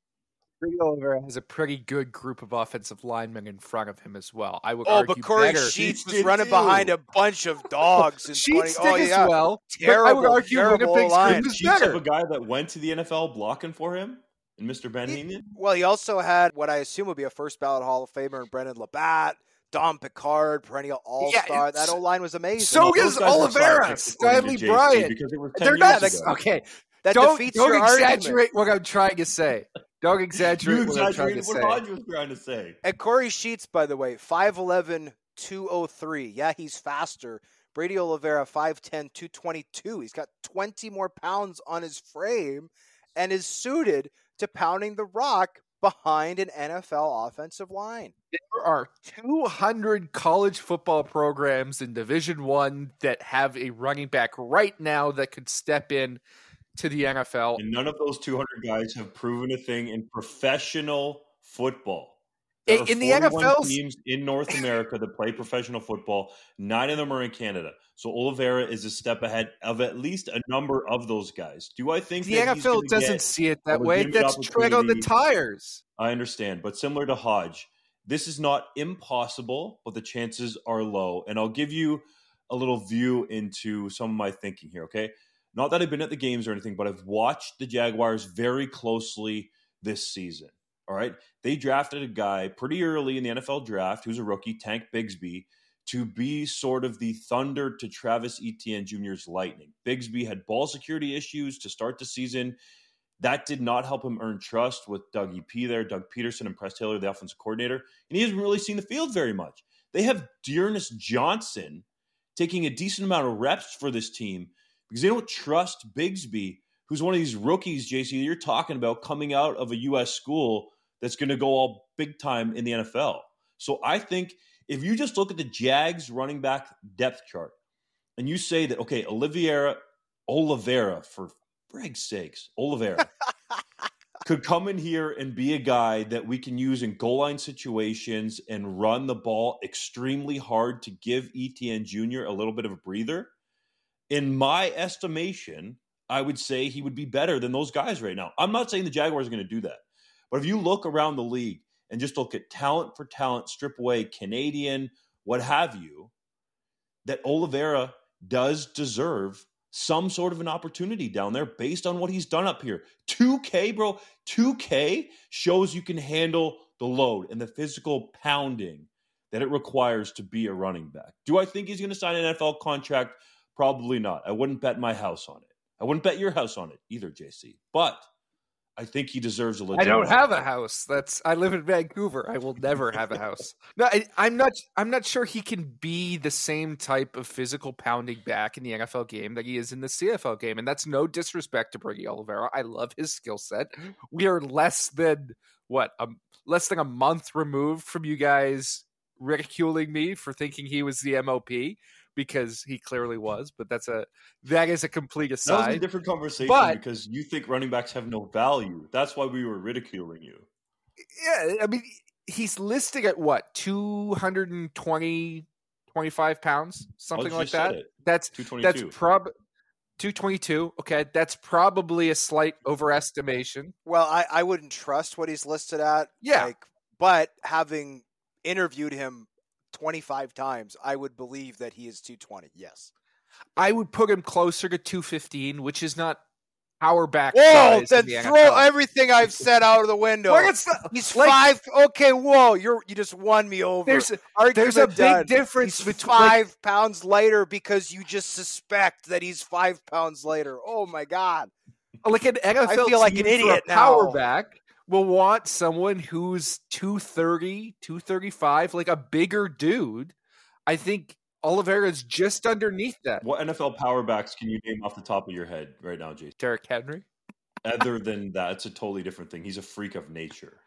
Brady Oliveira has a pretty good group of offensive linemen in front of him as well. I would Oh, argue but Corey better. Sheets Sheets was running too. behind a bunch of dogs in 20. Sheets Oh, did yeah. as well. but I would argue terrible Winnipeg's line. group Did is Sheets have better. a guy that went to the NFL blocking for him, and Mr. Ben He- Heenan. Well, he also had what I assume would be a first ballot Hall of Famer in Brendon LaBatte, Dom Picard, perennial All Star. Yeah, that it's- O line was amazing. So is those guys Oliveira, Stanley Bryant. because it was 10 They're years not ago. okay. that don't defeats don't your exaggerate argument. what I'm trying to say. Don't [laughs] exaggerate You what I'm trying to exaggerated what say. Hodge was trying to say. And Corey Sheets, by the way, 5'11", 203. Yeah, he's faster. Brady Oliveira, 5'10", 222. He's got 20 more pounds on his frame and is suited to pounding the rock behind an NFL offensive line. There are 200 college football programs in Division One that have a running back right now that could step in to the NFL. And none of those 200 guys have proven a thing in professional football. There In- the NFL, teams in North America that play professional football. Nine of them are in Canada. So Oliveira is a step ahead of at least a number of those guys. Do I think The NFL doesn't see it that way. That's tread on the tires. I understand, but similar to Hodge, this is not impossible, but the chances are low. And I'll give you a little view into some of my thinking here, okay? Not that I've been at the games or anything, but I've watched the Jaguars very closely this season. All right. They drafted a guy pretty early in the NFL draft who's a rookie, Tank Bigsby, to be sort of the thunder to Travis Etienne Jr.'s lightning. Bigsby had ball security issues to start the season. That did not help him earn trust with Doug EP there, Doug Pederson and Press Taylor, the offensive coordinator, and he hasn't really seen the field very much. They have D'Ernest Johnson taking a decent amount of reps for this team because they don't trust Bigsby, who's one of these rookies, JC, that you're talking about coming out of a U.S. school that's going to go all big time in the NFL. So I think if you just look at the Jags running back depth chart and you say that, okay, Oliveira, Oliveira, for brag's sakes, Oliveira [laughs] could come in here and be a guy that we can use in goal line situations and run the ball extremely hard to give Etienne Jr. a little bit of a breather. In my estimation, I would say he would be better than those guys right now. I'm not saying the Jaguars are going to do that. But if you look around the league and just look at talent for talent, strip away Canadian, what have you, that Oliveira does deserve some sort of an opportunity down there based on what he's done up here. 2K, bro, 2K shows you can handle the load and the physical pounding that it requires to be a running back. Do I think he's going to sign an NFL contract? Probably not. I wouldn't bet my house on it. I wouldn't bet your house on it either, JC. But I think he deserves a I I don't have a house. That's I live in Vancouver. I will never have a house. [laughs] No, I, I'm not. I'm not sure he can be the same type of physical pounding back in the NFL game that he is in the CFL game, and that's no disrespect to Brady Oliveira. I love his skill set. We are less than what a less than a month removed from you guys ridiculing me for thinking he was the MOP because he clearly was. But that's a that is a complete That was aside. a different conversation But- because you think running backs have no value. That's why we were ridiculing you. yeah, I mean, he's listed at what 220, 25 pounds, something like that. That's 222. that's prob. 222. Okay, that's probably a slight overestimation. Well, I, I wouldn't trust what he's listed at. Yeah. Like, but having interviewed him 25 times, I would believe that he is 220. Yes. I would put him closer to 215, which is not power back Whoa, size then the throw NFL. everything I've said out of the window. Not- He's like, five. Okay, whoa, you're you just won me over. There's a, there's a big done. difference He's between like, five pounds lighter because you just suspect that he's five pounds lighter. Oh my god! like an NFL feel like an idiot now. power back will want someone who's 230, 235, like a bigger dude. I think Oliveira's just underneath that. What NFL power backs can you name off the top of your head right now, Jason? Derrick Henry. Other than that, it's a totally different thing. He's a freak of nature.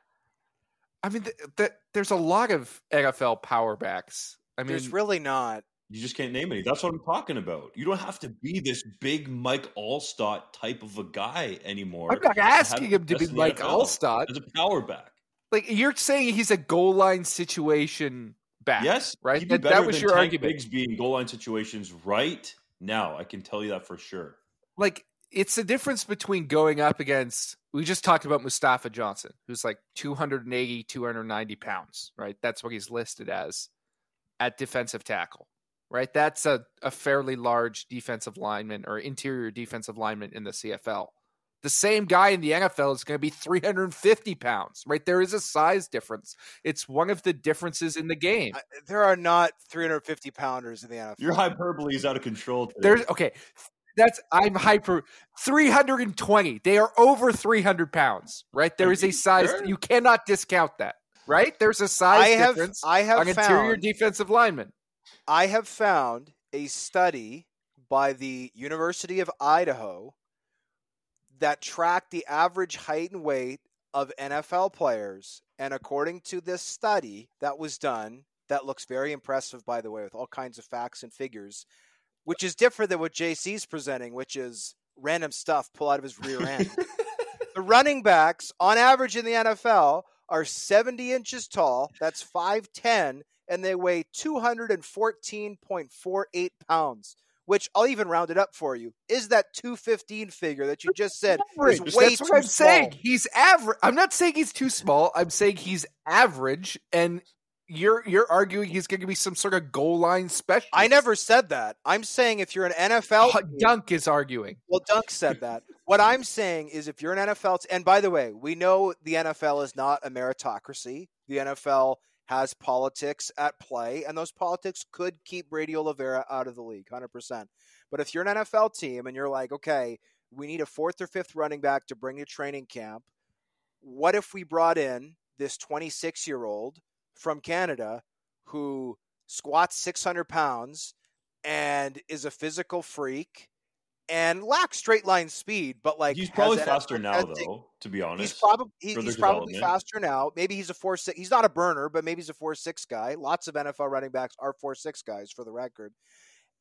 I mean, th- th- there's a lot of NFL power backs. I mean, There's really not. You just can't name any. That's what I'm talking about. You don't have to be this big Mike Alstott type of a guy anymore. I'm not asking him to be Mike the like NFL Alstott. as a power back. Like you're saying, he's a goal line situation back. Yes, right. That, that was your Tank argument. Biggs being goal line situations right now. I can tell you that for sure. like it's the difference between going up against we just talked about Mustafa Johnson, who's like 280, 290 pounds, right? That's what he's listed as at defensive tackle, right? That's a, a fairly large defensive lineman or interior defensive lineman in the CFL. The same guy in the NFL is going to be 350 pounds, right? There is a size difference. It's one of the differences in the game. I, there are not 350 pounders in the NFL. Your hyperbole is out of control. Today. There's okay. That's I'm hyper 320. They are over 300 pounds, right? There is a size Sure. you cannot discount that, right? There's a size I have difference I have on interior defensive linemen. I have found a study by the University of Idaho that tracked the average height and weight of NFL players. And according to this study that was done, that looks very impressive, by the way, with all kinds of facts and figures, which is different than what JC's presenting, which is random stuff pull out of his rear end. [laughs] the running backs, on average in the NFL, are 70 inches tall. That's 5'10, and they weigh 214.48 pounds, which I'll even round it up for you. Is that 215 figure that you just said is way That's too what I'm small. saying. He's average. I'm not saying he's too small. I'm saying he's average, and you're you're arguing he's going to be some sort of goal line specialist. I never said that. I'm saying if you're an NFL Dunk is arguing. Well, Dunk said that. What I'm saying is, if you're an NFL, and by the way, we know the NFL is not a meritocracy. The NFL has politics at play, and those politics could keep Brady Oliveira out of the league, 100%. But if you're an NFL team and you're like, okay, we need a fourth or fifth running back to bring to training camp, what if we brought in this 26 year old from Canada who squats 600 pounds and is a physical freak and lacks straight line speed, but like he's probably faster now, though. To be honest, He's probably he, he's probably faster now. Maybe he's a four six. He's not a burner, but maybe he's a four six guy. Lots of NFL running backs are four six guys, for the record.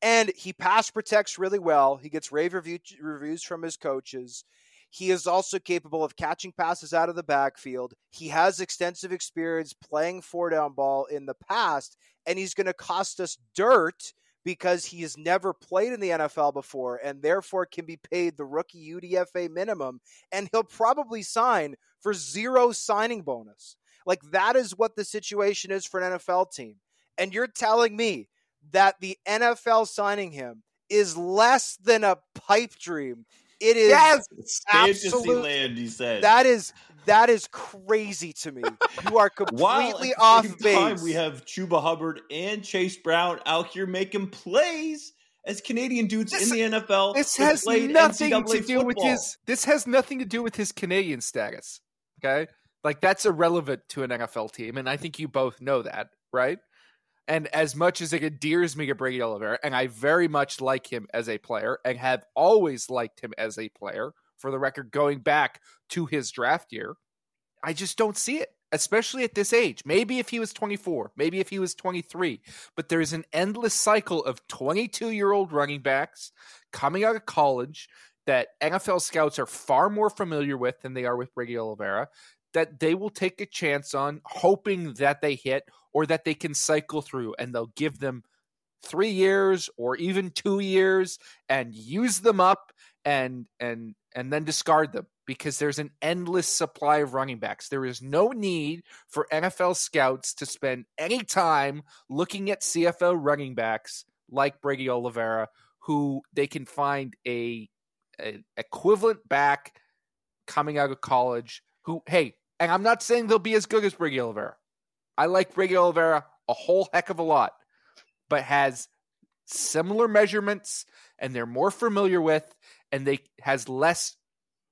And he pass protects really well. He gets rave review, reviews from his coaches. He is also capable of catching passes out of the backfield. He has extensive experience playing four down ball in the past, and he's going to cost us dirt because he has never played in the NFL before and therefore can be paid the rookie UDFA minimum and he'll probably sign for zero signing bonus. Like that is what the situation is for an NFL team. And you're telling me that the NFL signing him is less than a pipe dream. It is Yes, fantasy absolute- land. He said that is that is crazy to me. You are [laughs] completely off base. Time, we have Chuba Hubbard and Chase Brown out here making plays as Canadian dudes This- in the NFL. This has nothing NCAA to do with his. This has nothing to do with his Canadian status. Okay, like that's irrelevant to an NFL team, and I think you both know that, right? And as much as it endears me to Brady Oliveira, and I very much like him as a player, and have always liked him as a player, for the record, going back to his draft year, I just don't see it. especially at this age. Maybe if he was 24, maybe if he was 23, but there's an endless cycle of 22 year old running backs coming out of college that NFL scouts are far more familiar with than they are with Brady Oliveira that they will take a chance on, hoping that they hit or that they can cycle through, and they'll give them three years or even two years and use them up and and and then discard them because there's an endless supply of running backs. There is no need for NFL scouts to spend any time looking at CFL running backs like Brady Oliveira, who they can find a, a equivalent back coming out of college. Who, hey, and I'm not saying they'll be as good as Brady Oliveira. I like Brady Oliveira a whole heck of a lot, but has similar measurements and they're more familiar with and they has less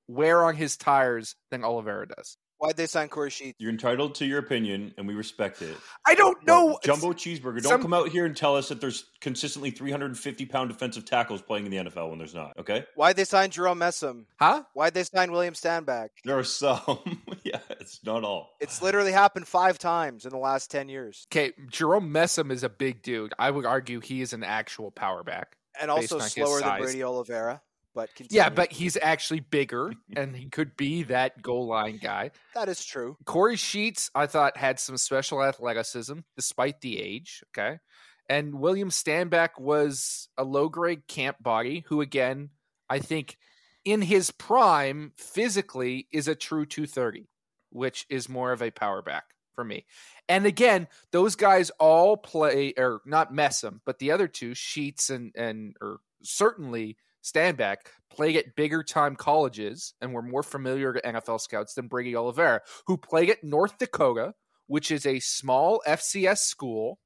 wear on his tires than Oliveira does. Why'd they sign Corey Sheets? You're entitled to your opinion, and we respect it. I don't know. But Jumbo Cheeseburger, don't some- come out here and tell us that there's consistently 350 pound defensive tackles playing in the NFL when there's not. Okay, Why'd they sign Jerome Messam? Huh? Why'd they sign William Stanback? there are some. [laughs] yeah, it's not all. It's literally happened five times in the last 10 years. Okay, Jerome Messam is a big dude. I would argue he is an actual power back. And also slower than. Brady Oliveira. But continue. Yeah, but he's actually bigger [laughs] and he could be that goal line guy. that is true. Corey Sheets, I thought, had some special athleticism despite the age. Okay. And William Stanback was a low grade camp body who, again, I think in his prime physically is a true 230, which is more of a power back for me. And again, those guys all play, or not Messam, but the other two, Sheets and, and or certainly Stanback, played at bigger time colleges and were more familiar to NFL scouts than Brady Oliveira, who played at North Dakota, which is a small FCS school,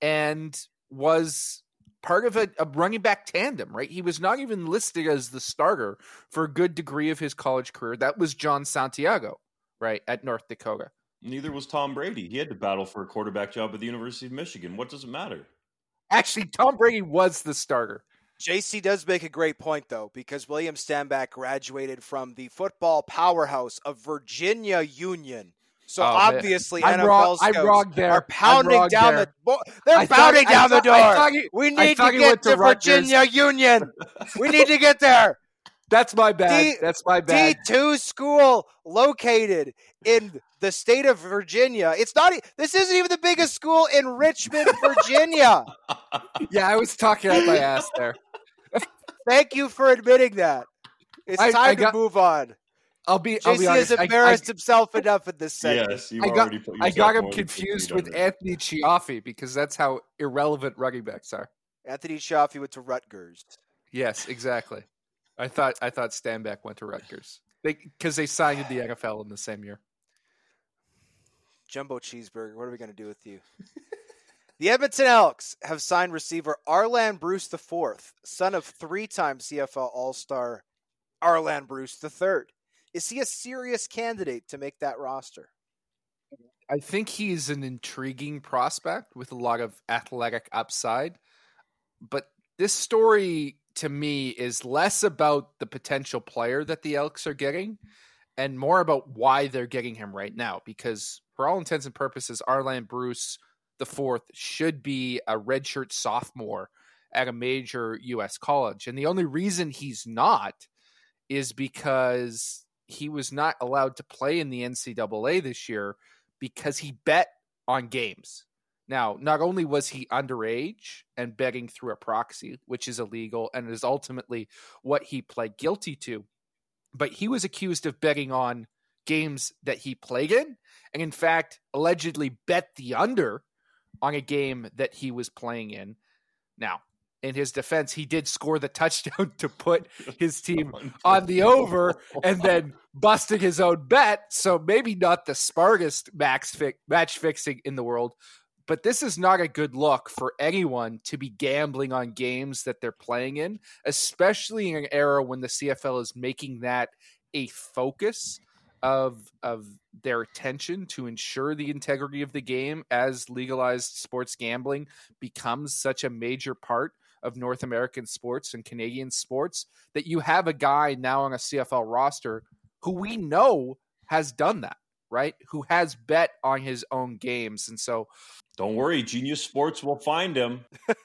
and was part of a, a running back tandem, right? He was not even listed as the starter for a good degree of his college career. That was John Santiago, right, at North Dakota. Neither was Tom Brady. He had to battle for a quarterback job at the University of Michigan. What does it matter? Actually, Tom Brady was the starter. JC does make a great point, though, because William Stanback graduated from the football powerhouse of Virginia Union. So Oh, obviously, NFL I'm scouts there. are pounding down there. the. Bo- they're thought- pounding down the door. We need to get to. Virginia Union. we need to get there. [laughs] That's my bad. D- That's my bad. D2 school located in the state of Virginia. It's not. This isn't even the biggest school in Richmond, Virginia. [laughs] yeah, I was talking out my ass there. Thank you for admitting that. It's I- time I to move on. I'll be. I'll JC be has honest. I- I- embarrassed himself enough in this segment. Yes, you I got, already put I got him confused with. Anthony Chiaffi because that's how irrelevant running backs are. Anthony Chiaffi went to Rutgers. Yes, exactly. I thought I thought Stanback went to Rutgers because they, signed the NFL in the same year. Jumbo Cheeseburger, what are we going to do with you? [laughs] the Edmonton Elks have signed receiver Arland Bruce IV, son of three-time CFL All-Star Arland Bruce III. Is he a serious candidate to make that roster? I think he's an intriguing prospect with a lot of athletic upside. But this story to me is less about the potential player that the Elks are getting and more about why they're getting him right now. Because for all intents and purposes, Arland Bruce the fourth should be a redshirt sophomore at a major US college. And the only reason he's not is because he was not allowed to play in the NCAA this year because he bet on games. Now, not only was he underage and betting through a proxy, which is illegal and is ultimately what he pled guilty to, but he was accused of betting on games that he played in, and in fact, allegedly bet the under on a game that he was playing in. Now, in his defense, he did score the touchdown [laughs] to put his team [laughs] oh, on the over and then busting his own bet. So maybe not the smartest max fi- match fixing in the world, but this is not a good look for anyone to be gambling on games that they're playing in, especially in an era when the CFL is making that a focus of of their attention to ensure the integrity of the game as legalized sports gambling becomes such a major part of North American sports and Canadian sports that you have a guy now on a CFL roster who we know has done that. right? Who has bet on his own games. And so don't worry, Genius Sports will find him. [laughs]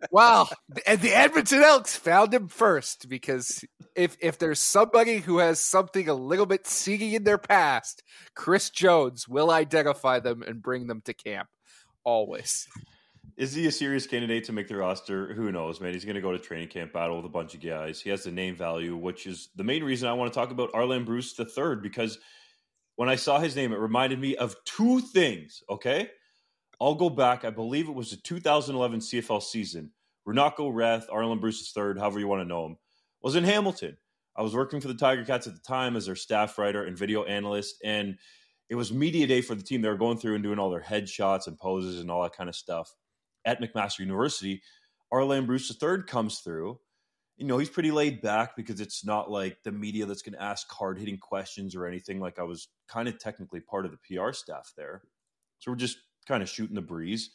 [laughs] well, and the Edmonton Elks found him first because if if there's somebody who has something a little bit seedy in their past, Chris Jones will identify them and bring them to camp always. Is he a serious candidate to make the roster? Who knows, man? He's going to go to training camp battle with a bunch of guys. He has the name value, which is the main reason I want to talk about Arland Bruce the third because when I saw his name, it reminded me of two things. Okay, I'll go back. I believe it was the 2011 CFL season. Runako Reth, Arland Bruce III, however you want to know him, was in Hamilton. I was working for the Tiger Cats at the time as their staff writer and video analyst, and it was media day for the team. They were going through and doing all their headshots and poses and all that kind of stuff at McMaster University. Arland Bruce III comes through. You know, he's pretty laid back because it's not like the media that's going to ask hard hitting questions or anything. Like I was kind of technically part of the PR staff there. So we're just kind of shooting the breeze.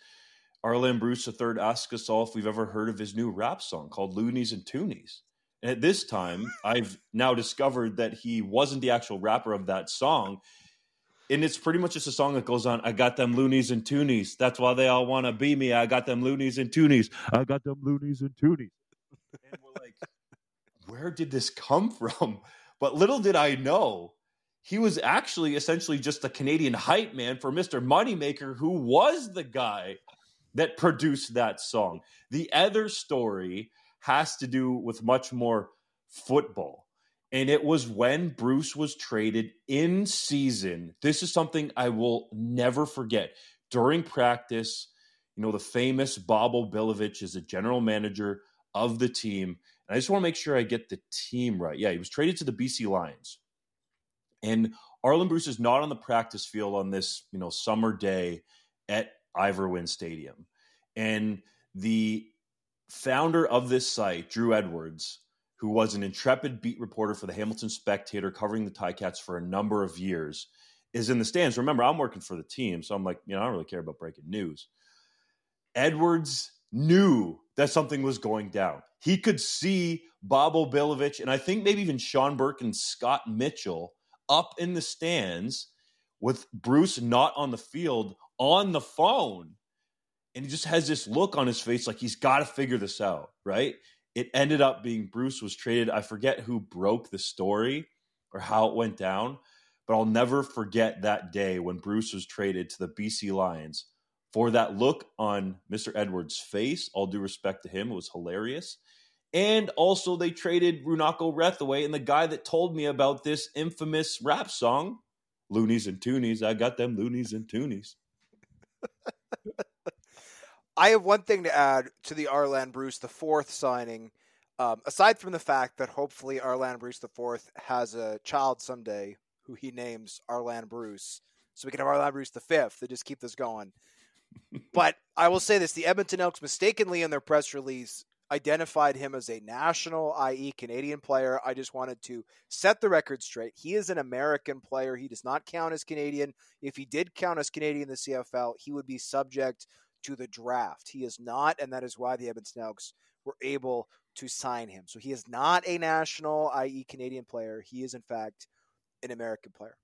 Arland Bruce III asks us all if we've ever heard of his new rap song called Loonies and Toonies. And at this time, I've now discovered that he wasn't the actual rapper of that song. And it's pretty much just a song that goes on. I got them loonies and toonies. That's why they all want to be me. I got them loonies and toonies. I got them loonies and toonies. And we're like, where did this come from? But little did I know he was actually essentially just a Canadian hype man for Mr. Moneymaker, who was the guy that produced that song. The other story has to do with much more football. And it was when Bruce was traded in season. This is something I will never forget. During practice, you know, the famous Bob O'Billovich is the general manager of the team. And I just want to make sure I get the team right. Yeah, he was traded to the BC Lions. And Arland Bruce is not on the practice field on this, you know, summer day at Ivor Stadium. And the founder of this site, Drew Edwards, who was an intrepid beat reporter for the Hamilton Spectator covering the Ticats for a number of years, is in the stands. Remember, I'm working for the team, so I'm like, you know, I don't really care about breaking news. Edwards knew that something was going down. He could see Bob O'Billovich and I think maybe even Sean Burke and Scott Mitchell up in the stands with Bruce not on the field on the phone. And he just has this look on his face like he's got to figure this out, right? It ended up being Bruce was traded. I forget who broke the story or how it went down, but I'll never forget that day when Bruce was traded to the BC Lions. For that look on Mr. Edwards' face, all due respect to him, it was hilarious. And also, they traded Runako Rethaway, and the guy that told me about this infamous rap song, Loonies and Toonies. I got them Loonies and Toonies. [laughs] I have one thing to add to the Arland Bruce the fourth signing. Um, aside from the fact that hopefully Arland Bruce the fourth has a child someday who he names Arland Bruce, so we can have Arland Bruce the fifth to just keep this going. [laughs] but I will say this: the Edmonton Elks mistakenly in their press release identified him as a national, i.e., Canadian player. I just wanted to set the record straight. He is an American player. He does not count as Canadian. If he did count as Canadian in the CFL, he would be subject to the draft. He is not, and that is why the Edmonton Elks were able to sign him. So he is not a national, i.e., Canadian player. He is, in fact, an American player.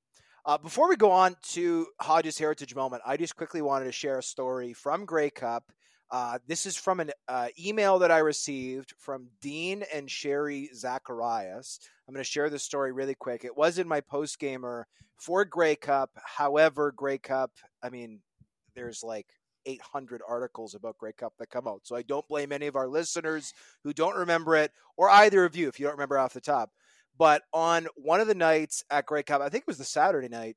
Uh, before we go on to Hodges Heritage Moment, I just quickly wanted to share a story from Grey Cup uh, this is from an uh, email that I received from Dean and Sherry Zacharias. I'm going to share this story really quick. It was in my post gamer for Grey Cup. However, Grey Cup, I mean, there's like 800 articles about Grey Cup that come out. So I don't blame any of our listeners who don't remember it, or either of you if you don't remember off the top. But on one of the nights at Grey Cup, I think it was the Saturday night,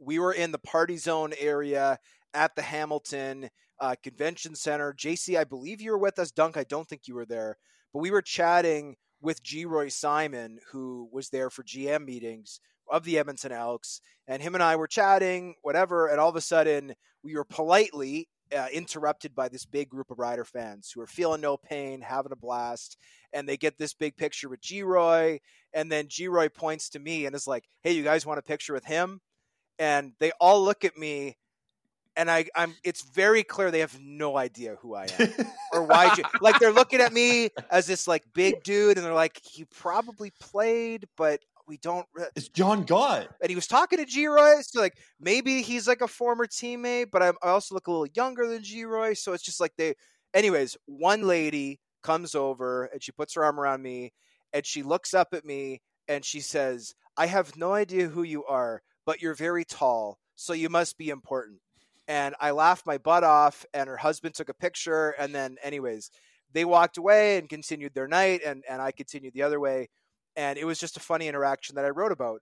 we were in the party zone area at the Hamilton uh, Convention Center. JC, I believe you were with us. Dunk, I don't think you were there, but we were chatting with Geroy Simon, who was there for GM meetings of the Edmonton Elks, and him and I were chatting, whatever, and all of a sudden we were politely uh, interrupted by this big group of Rider fans who are feeling no pain, having a blast, and they get this big picture with Geroy. and then Geroy points to me and is like, "Hey, you guys want a picture with him?" And they all look at me and I, I'm. It's very clear they have no idea who I am or why. [laughs] Like they're looking at me as this like big dude, and they're like, he probably played, but we don't. Re-. It's John Gott, and he was talking to Geroy, so like maybe he's like a former teammate, but I'm, I also look a little younger than Geroy, so it's just like they. Anyways, one lady comes over and she puts her arm around me, and she looks up at me and she says, "I have no idea who you are, but you're very tall, so you must be important." And I laughed my butt off, and her husband took a picture, and then, anyways, they walked away and continued their night, and and I continued the other way and it was just a funny interaction that I wrote about.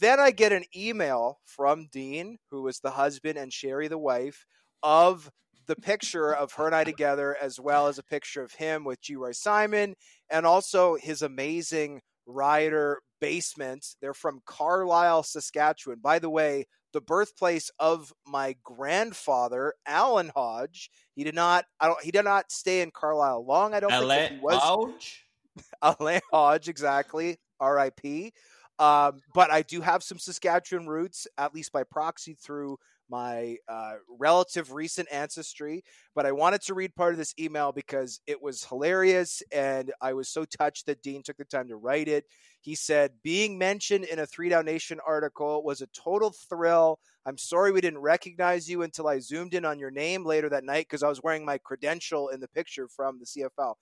Then I get an email from Dean, who was the husband, and Sherry, the wife, of the picture of her and I together, as well as a picture of him with Geroy Simon, and also his amazing rider basement. They're from Carlyle, Saskatchewan. By the way, the birthplace of my grandfather, Alan Hodge. He did not. I don't. He did not stay in Carlyle long. I don't Alan think he was. Hodge? [laughs] Alain Hodge, exactly. R.I.P. Um, but I do have some Saskatchewan roots, at least by proxy, through my uh, relative recent ancestry. But I wanted to read part of this email because it was hilarious, and I was so touched that Dean took the time to write it. He said, Being mentioned in a Three Down Nation article was a total thrill. I'm sorry we didn't recognize you until I zoomed in on your name later that night because I was wearing my credential in the picture from the CFL.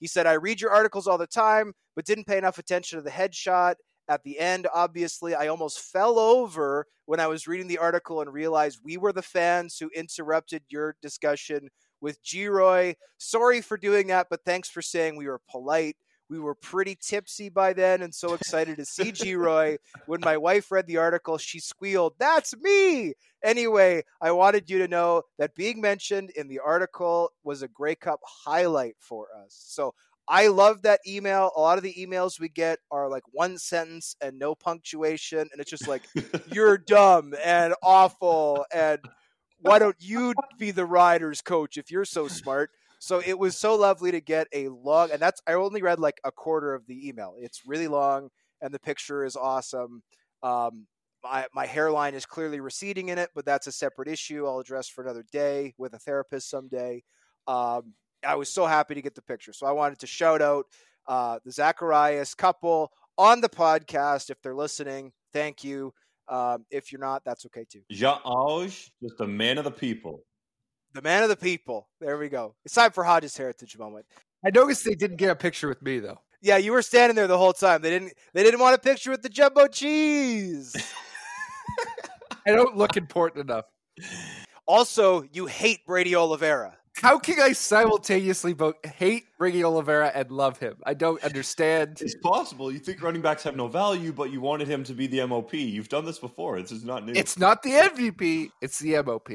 He said, I read your articles all the time, but didn't pay enough attention to the headshot. At the end, obviously, I almost fell over when I was reading the article and realized we were the fans who interrupted your discussion with Geroy. Sorry for doing that, but thanks for saying we were polite. We were pretty tipsy by then and so excited to see Geroy. When my wife read the article, she squealed, That's me! Anyway, I wanted you to know that being mentioned in the article was a Grey Cup highlight for us. So I love that email. A lot of the emails we get are like one sentence and no punctuation. And it's just like, You're [laughs] dumb and awful. And why don't you be the riders coach if you're so smart? So it was so lovely to get a long, and that's I only read like a quarter of the email. It's really long, and the picture is awesome. Um, my my hairline is clearly receding in it, but that's a separate issue. I'll address for another day with a therapist someday. Um, I was so happy to get the picture, so I wanted to shout out uh, the Zacharias couple on the podcast if they're listening. Thank you. Um, if you're not, that's okay too. John Hodge, just a man of the people the man of the people. There we go. It's time for Hodges Heritage moment. I noticed they didn't get a picture with me though. Yeah, you were standing there the whole time. They didn't. They didn't want a picture with the jumbo cheese. [laughs] I don't look important enough. Also, you hate Brady Oliveira. How can I simultaneously both hate Brady Oliveira and love him? I don't understand. It's possible. You think running backs have no value, but you wanted him to be the MOP. You've done this before. This is not new. It's not the MVP. It's the MOP.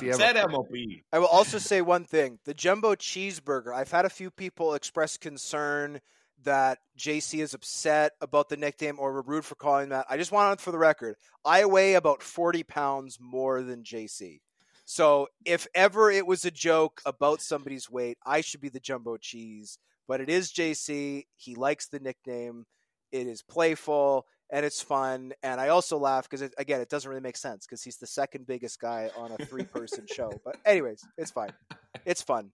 It's said MOP. I will also say one thing: the jumbo cheeseburger. I've had a few people express concern that JC is upset about the nickname or we're rude for calling that. I just want for the record, I weigh about 40 pounds more than JC. So if ever it was a joke about somebody's weight, I should be the jumbo cheese. But it is JC. He likes the nickname. It is playful and it's fun. And I also laugh because again, it doesn't really make sense because he's the second biggest guy on a three-person show. But anyways, it's fine. It's fun.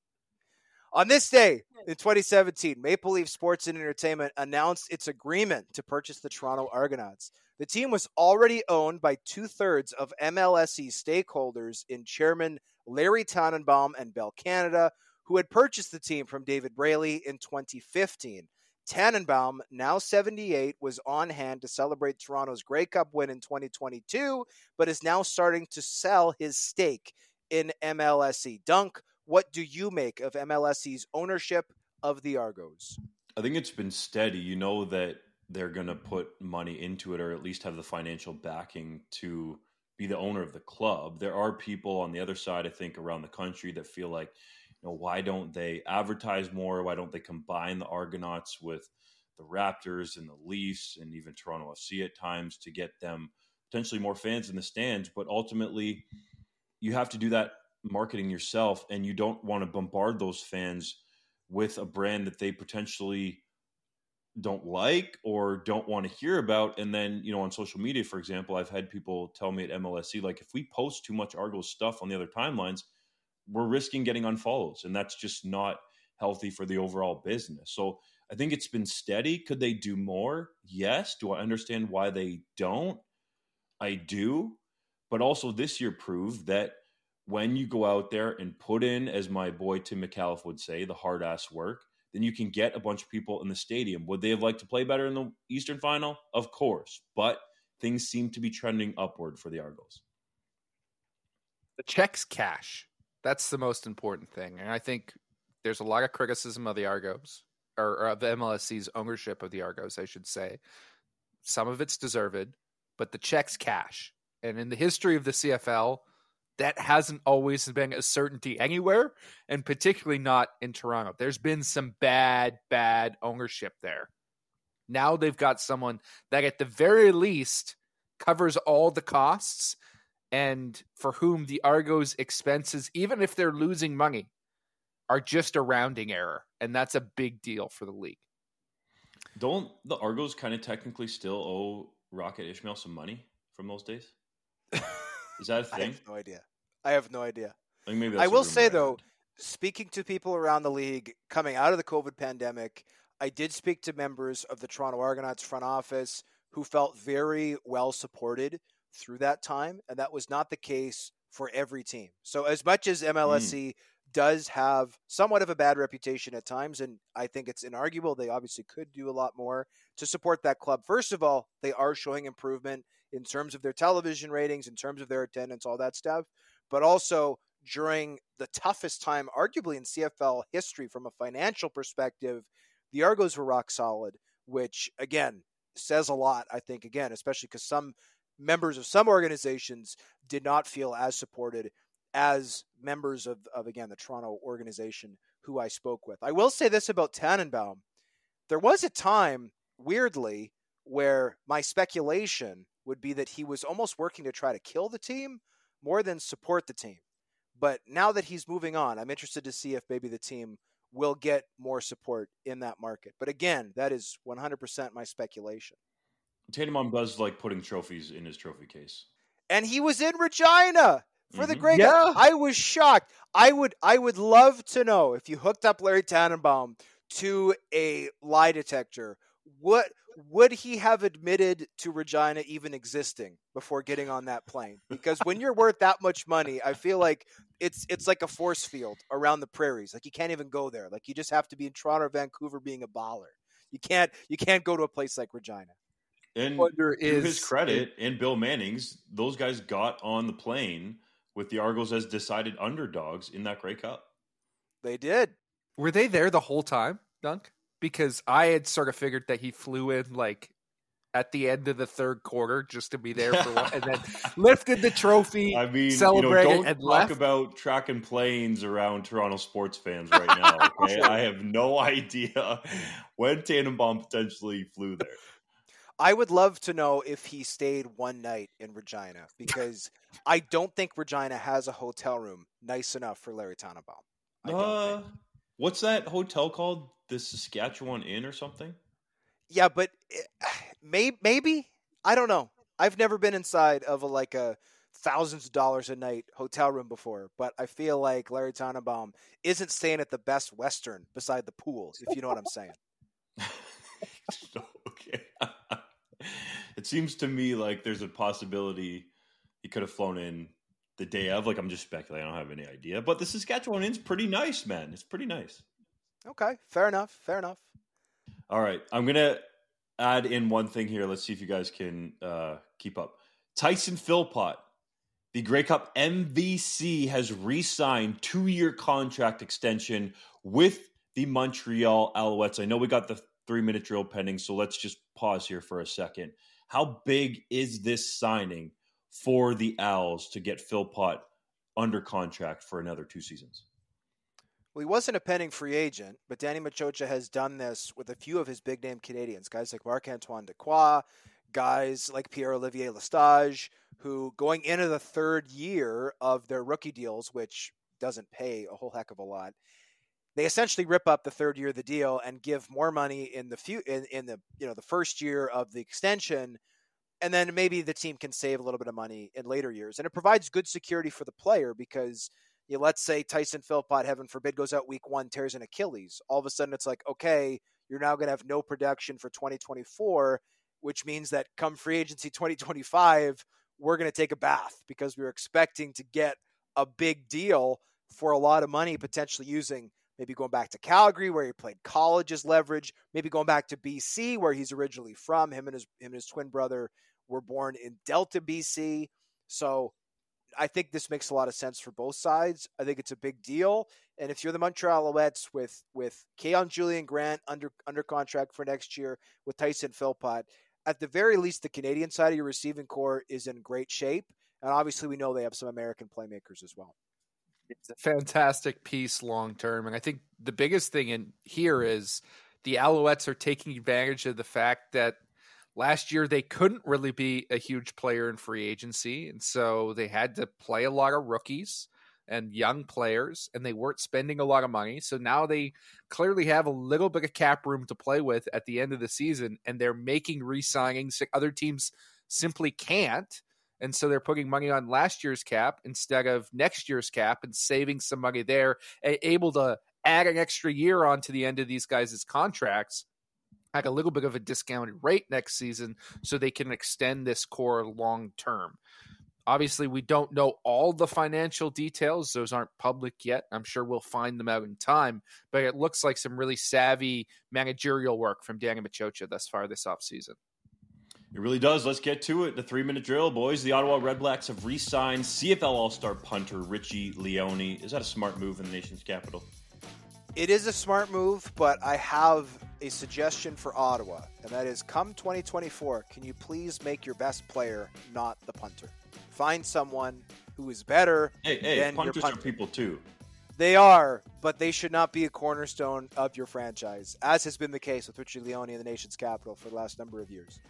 On this day in 2017, Maple Leaf Sports and Entertainment announced its agreement to purchase the Toronto Argonauts. The team was already owned by two thirds of MLSE stakeholders in chairman Larry Tannenbaum and Bell Canada, who had purchased the team from David Braley in 2015. Tannenbaum, now 78, was on hand to celebrate Toronto's Grey Cup win in 2022, but is now starting to sell his stake in MLSE. Dunk, what do you make of MLSE's ownership of the Argos? I think it's been steady. You know that they're going to put money into it or at least have the financial backing to be the owner of the club. There are people on the other side, I think, around the country that feel like know, why don't they advertise more? Why don't they combine the Argonauts with the Raptors and the Leafs and even Toronto FC at times to get them potentially more fans in the stands? But ultimately, you have to do that marketing yourself, and you don't want to bombard those fans with a brand that they potentially don't like or don't want to hear about and then you know on social media for example i've had people tell me at MLSE, like if we post too much argos stuff on the other timelines we're risking getting unfollows, and that's just not healthy for the overall business. So I think it's been steady. Could they do more? Yes. Do I understand why they don't? I do. But also this year proved that when you go out there and put in, as my boy Tim McAuliffe would say, the hard ass work, then you can get a bunch of people in the stadium. Would they have liked to play better in the Eastern final? Of course. But things seem to be trending upward for the Argos. The checks cash. That's the most important thing. And I think there's a lot of criticism of the Argos, or, or of the MLSE's ownership of the Argos, I should say. Some of it's deserved, but the checks cash. And in the history of the CFL, that hasn't always been a certainty anywhere, and particularly not in Toronto. There's been some bad, bad ownership there. Now they've got someone that, at the very least, covers all the costs and for whom the Argos expenses, even if they're losing money, are just a rounding error. And that's a big deal for the league. Don't the Argos kind of technically still owe Rocket Ismail some money from those days? [laughs] Is that a thing? I have no idea. I have no idea. I, maybe I will say though, speaking to people around the league coming out of the COVID pandemic, I did speak to members of the Toronto Argonauts front office who felt very well supported through that time, and that was not the case for every team. So as much as MLSE mm. does have somewhat of a bad reputation at times, and I think it's inarguable they obviously could do a lot more to support that club. First of all, they are showing improvement in terms of their television ratings, in terms of their attendance, all that stuff, but also during the toughest time, arguably in CFL history from a financial perspective, the Argos were rock solid, which again says a lot, I think, again, especially because some members of some organizations did not feel as supported as members of, of again, the Toronto organization who I spoke with. I will say this about Tannenbaum. There was a time, weirdly, where my speculation would be that he was almost working to try to kill the team more than support the team. But now that he's moving on, I'm interested to see if maybe the team will get more support in that market. But again, that is 100% my speculation. Tatum does like putting trophies in his trophy case. And he was in Regina for mm-hmm. the Grey yeah. I was shocked. I would I would love to know if you hooked up Larry Tannenbaum to a lie detector, what would he have admitted to Regina even existing before getting on that plane? Because when you're worth that much money, I feel like it's it's like a force field around the prairies. Like you can't even go there. Like you just have to be in Toronto or Vancouver being a baller. You can't you can't go to a place like Regina. And to his credit and Bill Manning's, those guys got on the plane with the Argos as decided underdogs in that Grey Cup. They did. Were they there the whole time, Dunk? because I had sort of figured that he flew in like at the end of the third quarter just to be there for one, and then [laughs] lifted the trophy. I mean, celebrated you know, don't and talk left. about tracking planes around Toronto sports fans right now. [laughs] Okay, I have no [laughs] idea when Tannenbaum potentially flew there. I would love to know if he stayed one night in Regina because I don't think Regina has a hotel room nice enough for Larry Tannenbaum. I uh, what's that hotel called? the Saskatchewan Inn or something? Yeah, but maybe maybe I don't know. I've never been inside of a like a thousands of dollars a night hotel room before, but I feel like Larry Tannenbaum isn't staying at the Best Western beside the pool, if you know what I'm saying. [laughs] it seems to me like there's a possibility he could have flown in the day of. Like I'm just speculating. I don't have any idea. But the Saskatchewan Inn's pretty nice, man. It's pretty nice. Okay, fair enough. Fair enough. All right, I'm gonna add in one thing here. Let's see if you guys can uh, keep up. Tyson Philpott, the Grey Cup MVC, has re-signed two-year contract extension with the Montreal Alouettes. I know we got the three-minute drill pending, so let's just pause here for a second. How big is this signing for the Owls to get Philpott under contract for another two seasons? Well, he wasn't a pending free agent, but Danny Maciocia has done this with a few of his big name Canadians, guys like Marc Antoine Dequoy, guys like Pierre Olivier Lestage, who going into the third year of their rookie deals, which doesn't pay a whole heck of a lot, they essentially rip up the third year of the deal and give more money in the few in, in the you know the first year of the extension and then maybe the team can save a little bit of money in later years and it provides good security for the player because you know, let's say Tyson Philpott, heaven forbid, goes out week one, tears an Achilles. All of a sudden, it's like, okay, you're now going to have no production for 2024, which means that come free agency 2025, we're going to take a bath because we were expecting to get a big deal for a lot of money, potentially using maybe going back to Calgary where he played college as leverage, maybe going back to BC where he's originally from. Him and his him and his twin brother were born in Delta, BC. So I think this makes a lot of sense for both sides. I think it's a big deal. And if you're the Montreal Alouettes with with Kaion Julien Grant under under contract for next year, with Tyson Philpott, at the very least, the Canadian side of your receiving core is in great shape. And obviously, we know they have some American playmakers as well. It's a fantastic piece long term. And I think the biggest thing in here is the Alouettes are taking advantage of the fact that last year they couldn't really be a huge player in free agency. And so they had to play a lot of rookies and young players, and they weren't spending a lot of money. So now they clearly have a little bit of cap room to play with at the end of the season, and they're making re signings other teams simply can't. And so they're putting money on last year's cap instead of next year's cap and saving some money there, able to add an extra year onto the end of these guys' contracts at a little bit of a discounted rate next season so they can extend this core long term. Obviously, we don't know all the financial details. Those aren't public yet. I'm sure we'll find them out in time, but it looks like some really savvy managerial work from Danny Maciocia thus far this offseason. It really does. Let's get to it. The three minute drill, boys. The Ottawa Redblacks have re signed CFL All Star punter Richie Leone. Is that a smart move in the nation's capital? It is a smart move, but I have a suggestion for Ottawa, and that is come 2024, can you please make your best player not the punter? Find someone who is better hey, hey, than punters your punter. are people too. They are, but they should not be a cornerstone of your franchise, as has been the case with Richie Leone in the nation's capital for the last number of years.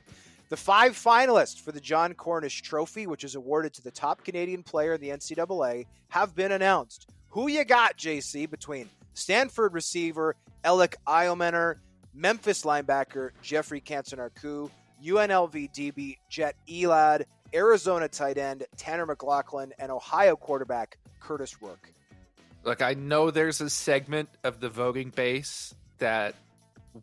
The five finalists for the Jon Cornish Trophy, which is awarded to the top Canadian player in the NCAA, have been announced. Who you got, JC, between Stanford receiver Elic Ayomanor, Memphis linebacker Geoffrey Cantin-Arku, UNLV DB Jett Elad, Arizona tight end Tanner McLachlan, and Ohio quarterback Curtis Rourke. Look, I know there's a segment of the voting base that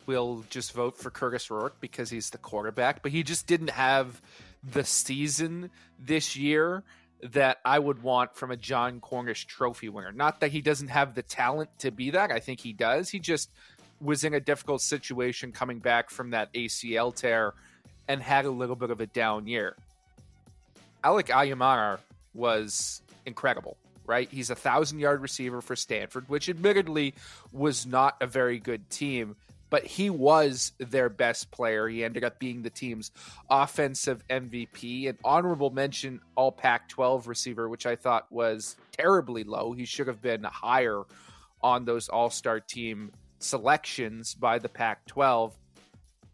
will just vote for Curtis Rourke because he's the quarterback, but he just didn't have the season this year that I would want from a Jon Cornish trophy winner. Not that he doesn't have the talent to be that. I think he does. He just was in a difficult situation coming back from that ACL tear and had a little bit of a down year. Elic Ayomanor was incredible, right? He's a thousand yard receiver for Stanford, which admittedly was not a very good team, but he was their best player. He ended up being the team's offensive MVP. An honorable mention all Pac 12 receiver, which I thought was terribly low. He should have been higher on those all star team selections by the Pac 12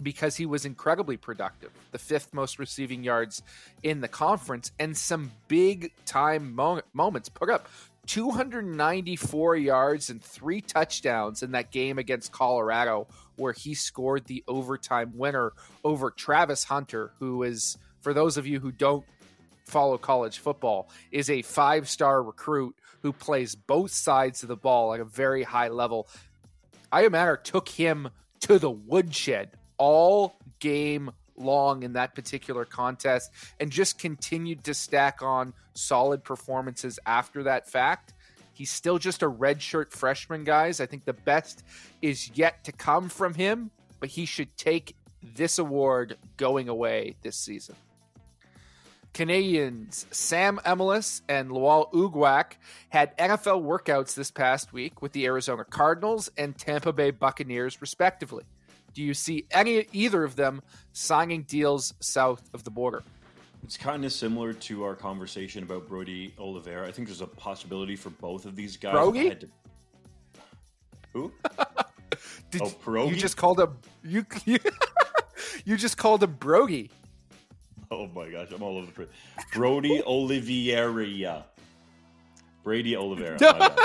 because he was incredibly productive, the fifth most receiving yards in the conference, and some big time mo- moments. Put up 294 yards and three touchdowns in that game against Colorado, where he scored the overtime winner over Travis Hunter, who is, for those of you who don't follow college football, is a five star recruit who plays both sides of the ball at a very high level. Ayomanor took him to the woodshed all game long in that particular contest and just continued to stack on solid performances after that fact. He's still just a redshirt freshman, guys. I think the best is yet to come from him, but he should take this award going away this season. Canadians Sam Emilus and Lwal Uguak had NFL workouts this past week with the Arizona Cardinals and Tampa Bay Buccaneers, respectively. Do you see any either of them signing deals south of the border? It's kind of similar to our conversation about Brody Oliveira. I think there's a possibility for both of these guys. Brody? To... Who? [laughs] Did oh, pierogi? You just called him you. you [laughs] just called him Brody. Oh my gosh, I'm all over the place. Brody Oliveira. Brady Oliveira. [laughs] No.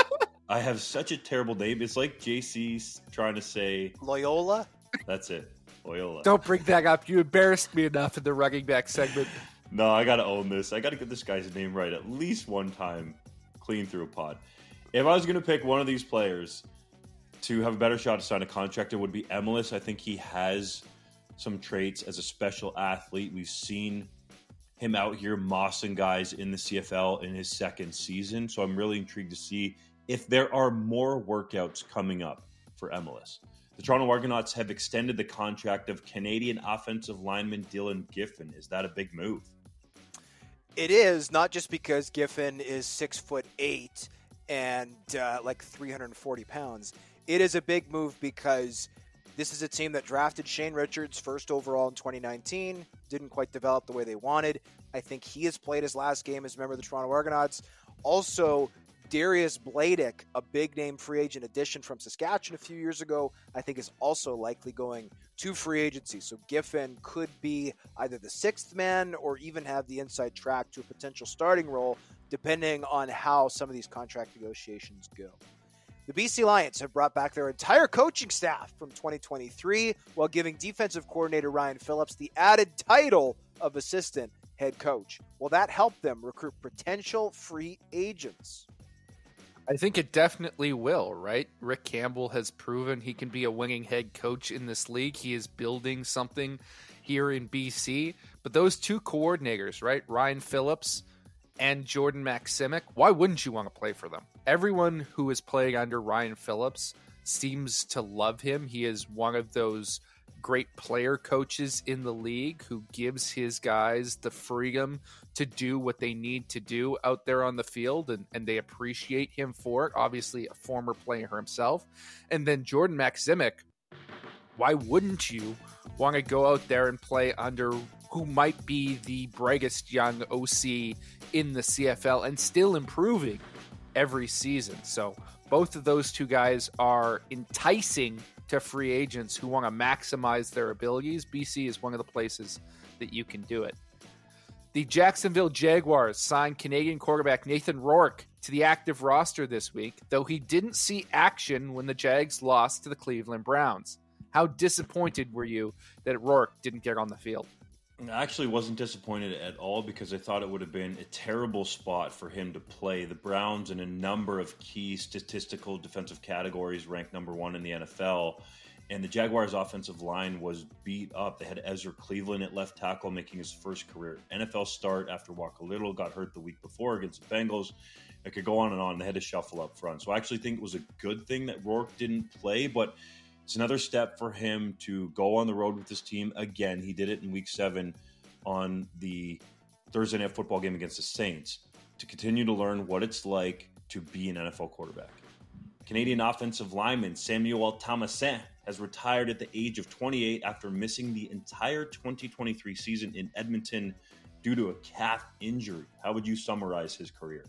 I have such a terrible name. It's like JC's trying to say Loyola. That's it. Loyola. Don't bring that up. You embarrassed me enough in the running back segment. No, I got to own this. I got to get this guy's name right at least one time, clean through a pod. If I was to pick one of these players to have a better shot to sign a contract, it would be Emilus. I think he has some traits as a special athlete. We've seen him out here mossing guys in the CFL in his second season. So I'm really intrigued to see if there are more workouts coming up for Emilus. The Toronto Argonauts have extended the contract of Canadian offensive lineman Dylan Giffen. Is that a big move? It is not just because Giffen is six foot eight and uh, like 340 pounds. It is a big move because this is a team that drafted Shane Richards first overall in 2019, didn't quite develop the way they wanted. I think he has played his last game as a member of the Toronto Argonauts. Also, Dariusz Bladek, a big name free agent addition from Saskatchewan a few years ago, I think is also likely going to free agency. So Giffen could be either the sixth man or even have the inside track to a potential starting role, depending on how some of these contract negotiations go. The BC Lions have brought back their entire coaching staff from 2023 while giving defensive coordinator Ryan Phillips the added title of assistant head coach. Will that help them recruit potential free agents? I think it definitely will, right? Rick Campbell has proven he can be a winning head coach in this league. He is building something here in BC. But those two coordinators, right? Ryan Phillips and Jordan Maksymic, why wouldn't you want to play for them? everyone who is playing under Ryan Phillips seems to love him. He is one of those great player coaches in the league who gives his guys the freedom to do what they need to do out there on the field and, and they appreciate him for it. Obviously, a former player himself. And then Jordan Maksymic, why wouldn't you want to go out there and play under who might be the brightest young OC in the CFL and still improving every season. So both of those two guys are enticing to free agents who want to maximize their abilities. BC is one of the places that you can do it. The Jacksonville Jaguars signed Canadian quarterback Nathan Rourke to the active roster this week, though he didn't see action when the Jags lost to the Cleveland Browns. How disappointed were you that Rourke didn't get on the field? I actually wasn't disappointed at all because I thought it would have been a terrible spot for him to play. The Browns, in a number of key statistical defensive categories, ranked number one in the NFL. And the Jaguars' offensive line was beat up. They had Ezra Cleveland at left tackle, making his first career NFL start after Walker Little got hurt the week before against the Bengals. It could go on and on. They had to shuffle up front. So I actually think it was a good thing that Rourke didn't play, but it's another step for him to go on the road with this team again. He did it in week seven on the Thursday night football game against the Saints to continue to learn what it's like to be an NFL quarterback. Canadian offensive lineman Samuel Thomassin has retired at the age of 28 after missing the entire 2023 season in Edmonton due to a calf injury. How would you summarize his career?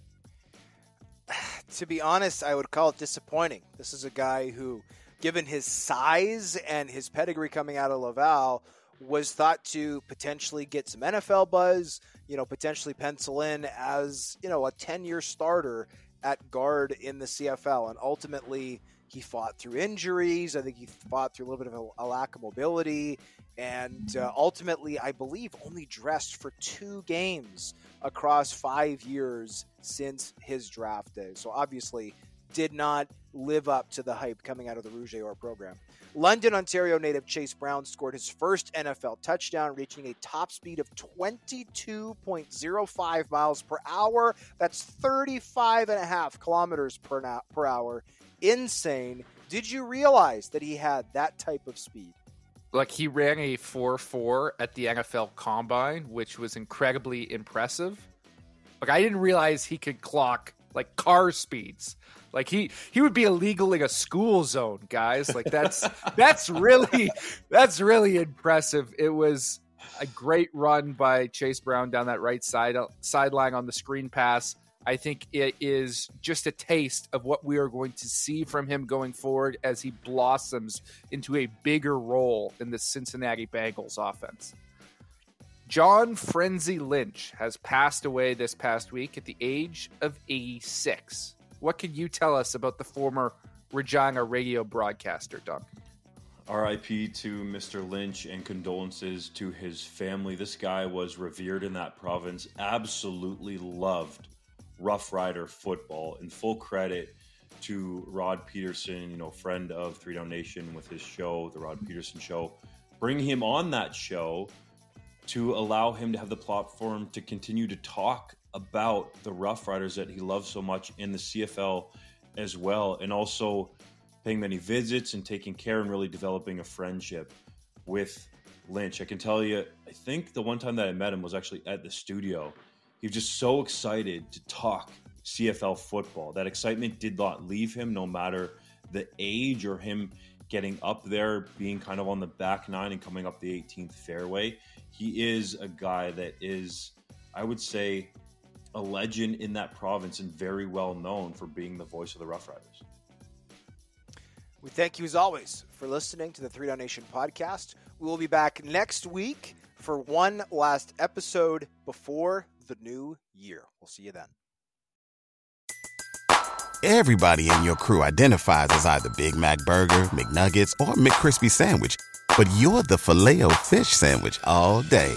[sighs] To be honest, I would call it disappointing. This is a guy who given his size and his pedigree coming out of Laval, was thought to potentially get some NFL buzz, you know, potentially pencil in as, you know, a 10 year starter at guard in the CFL. And ultimately, he fought through injuries. I think he fought through a little bit of a, lack of mobility. And uh, ultimately, I believe, only dressed for two games across five years since his draft day. So obviously, did not live up to the hype coming out of the Rouge Or program. London, Ontario native Chase Brown scored his first NFL touchdown, reaching a top speed of 22.05 miles per hour. That's 35 and a half kilometers per, na- per hour. Insane. Did you realize that he had that type of speed? Like he ran a 4 4 at the NFL Combine, which was incredibly impressive. Like I didn't realize he could clock like car speeds. Like he he would be illegal in a school zone, guys. Like that's [laughs] that's really that's really impressive. It was a great run by Chase Brown down that right side sideline on the screen pass. I think it is just a taste of what we are going to see from him going forward as he blossoms into a bigger role in the Cincinnati Bengals offense. John Frenzy Lynch has passed away this past week at the age of 86. What can you tell us about the former Regina radio broadcaster, Dunk? RIP to Mr. Lynch and condolences to his family. This guy was revered in that province, absolutely loved Rough Rider football. And full credit to Rod Pedersen, you know, friend of Three Down Nation with his show, The Rod Pedersen Show, bring him on that show to allow him to have the platform to continue to talk about the Rough Riders that he loves so much in the CFL as well, and also paying many visits and taking care and really developing a friendship with Lynch. I can tell you, I think the one time that I met him was actually at the studio. He was just so excited to talk CFL football. That excitement did not leave him, no matter the age or him getting up there, being kind of on the back nine and coming up the 18th fairway. He is a guy that is, I would say, a legend in that province and very well known for being the voice of the Rough Riders. We thank you as always for listening to the Three Down Nation podcast. We will be back next week for one last episode before the new year. We'll see you then. Everybody in your crew identifies as either Big Mac Burger, McNuggets, or McCrispy Sandwich, but you're the Filet O Fish Sandwich all day.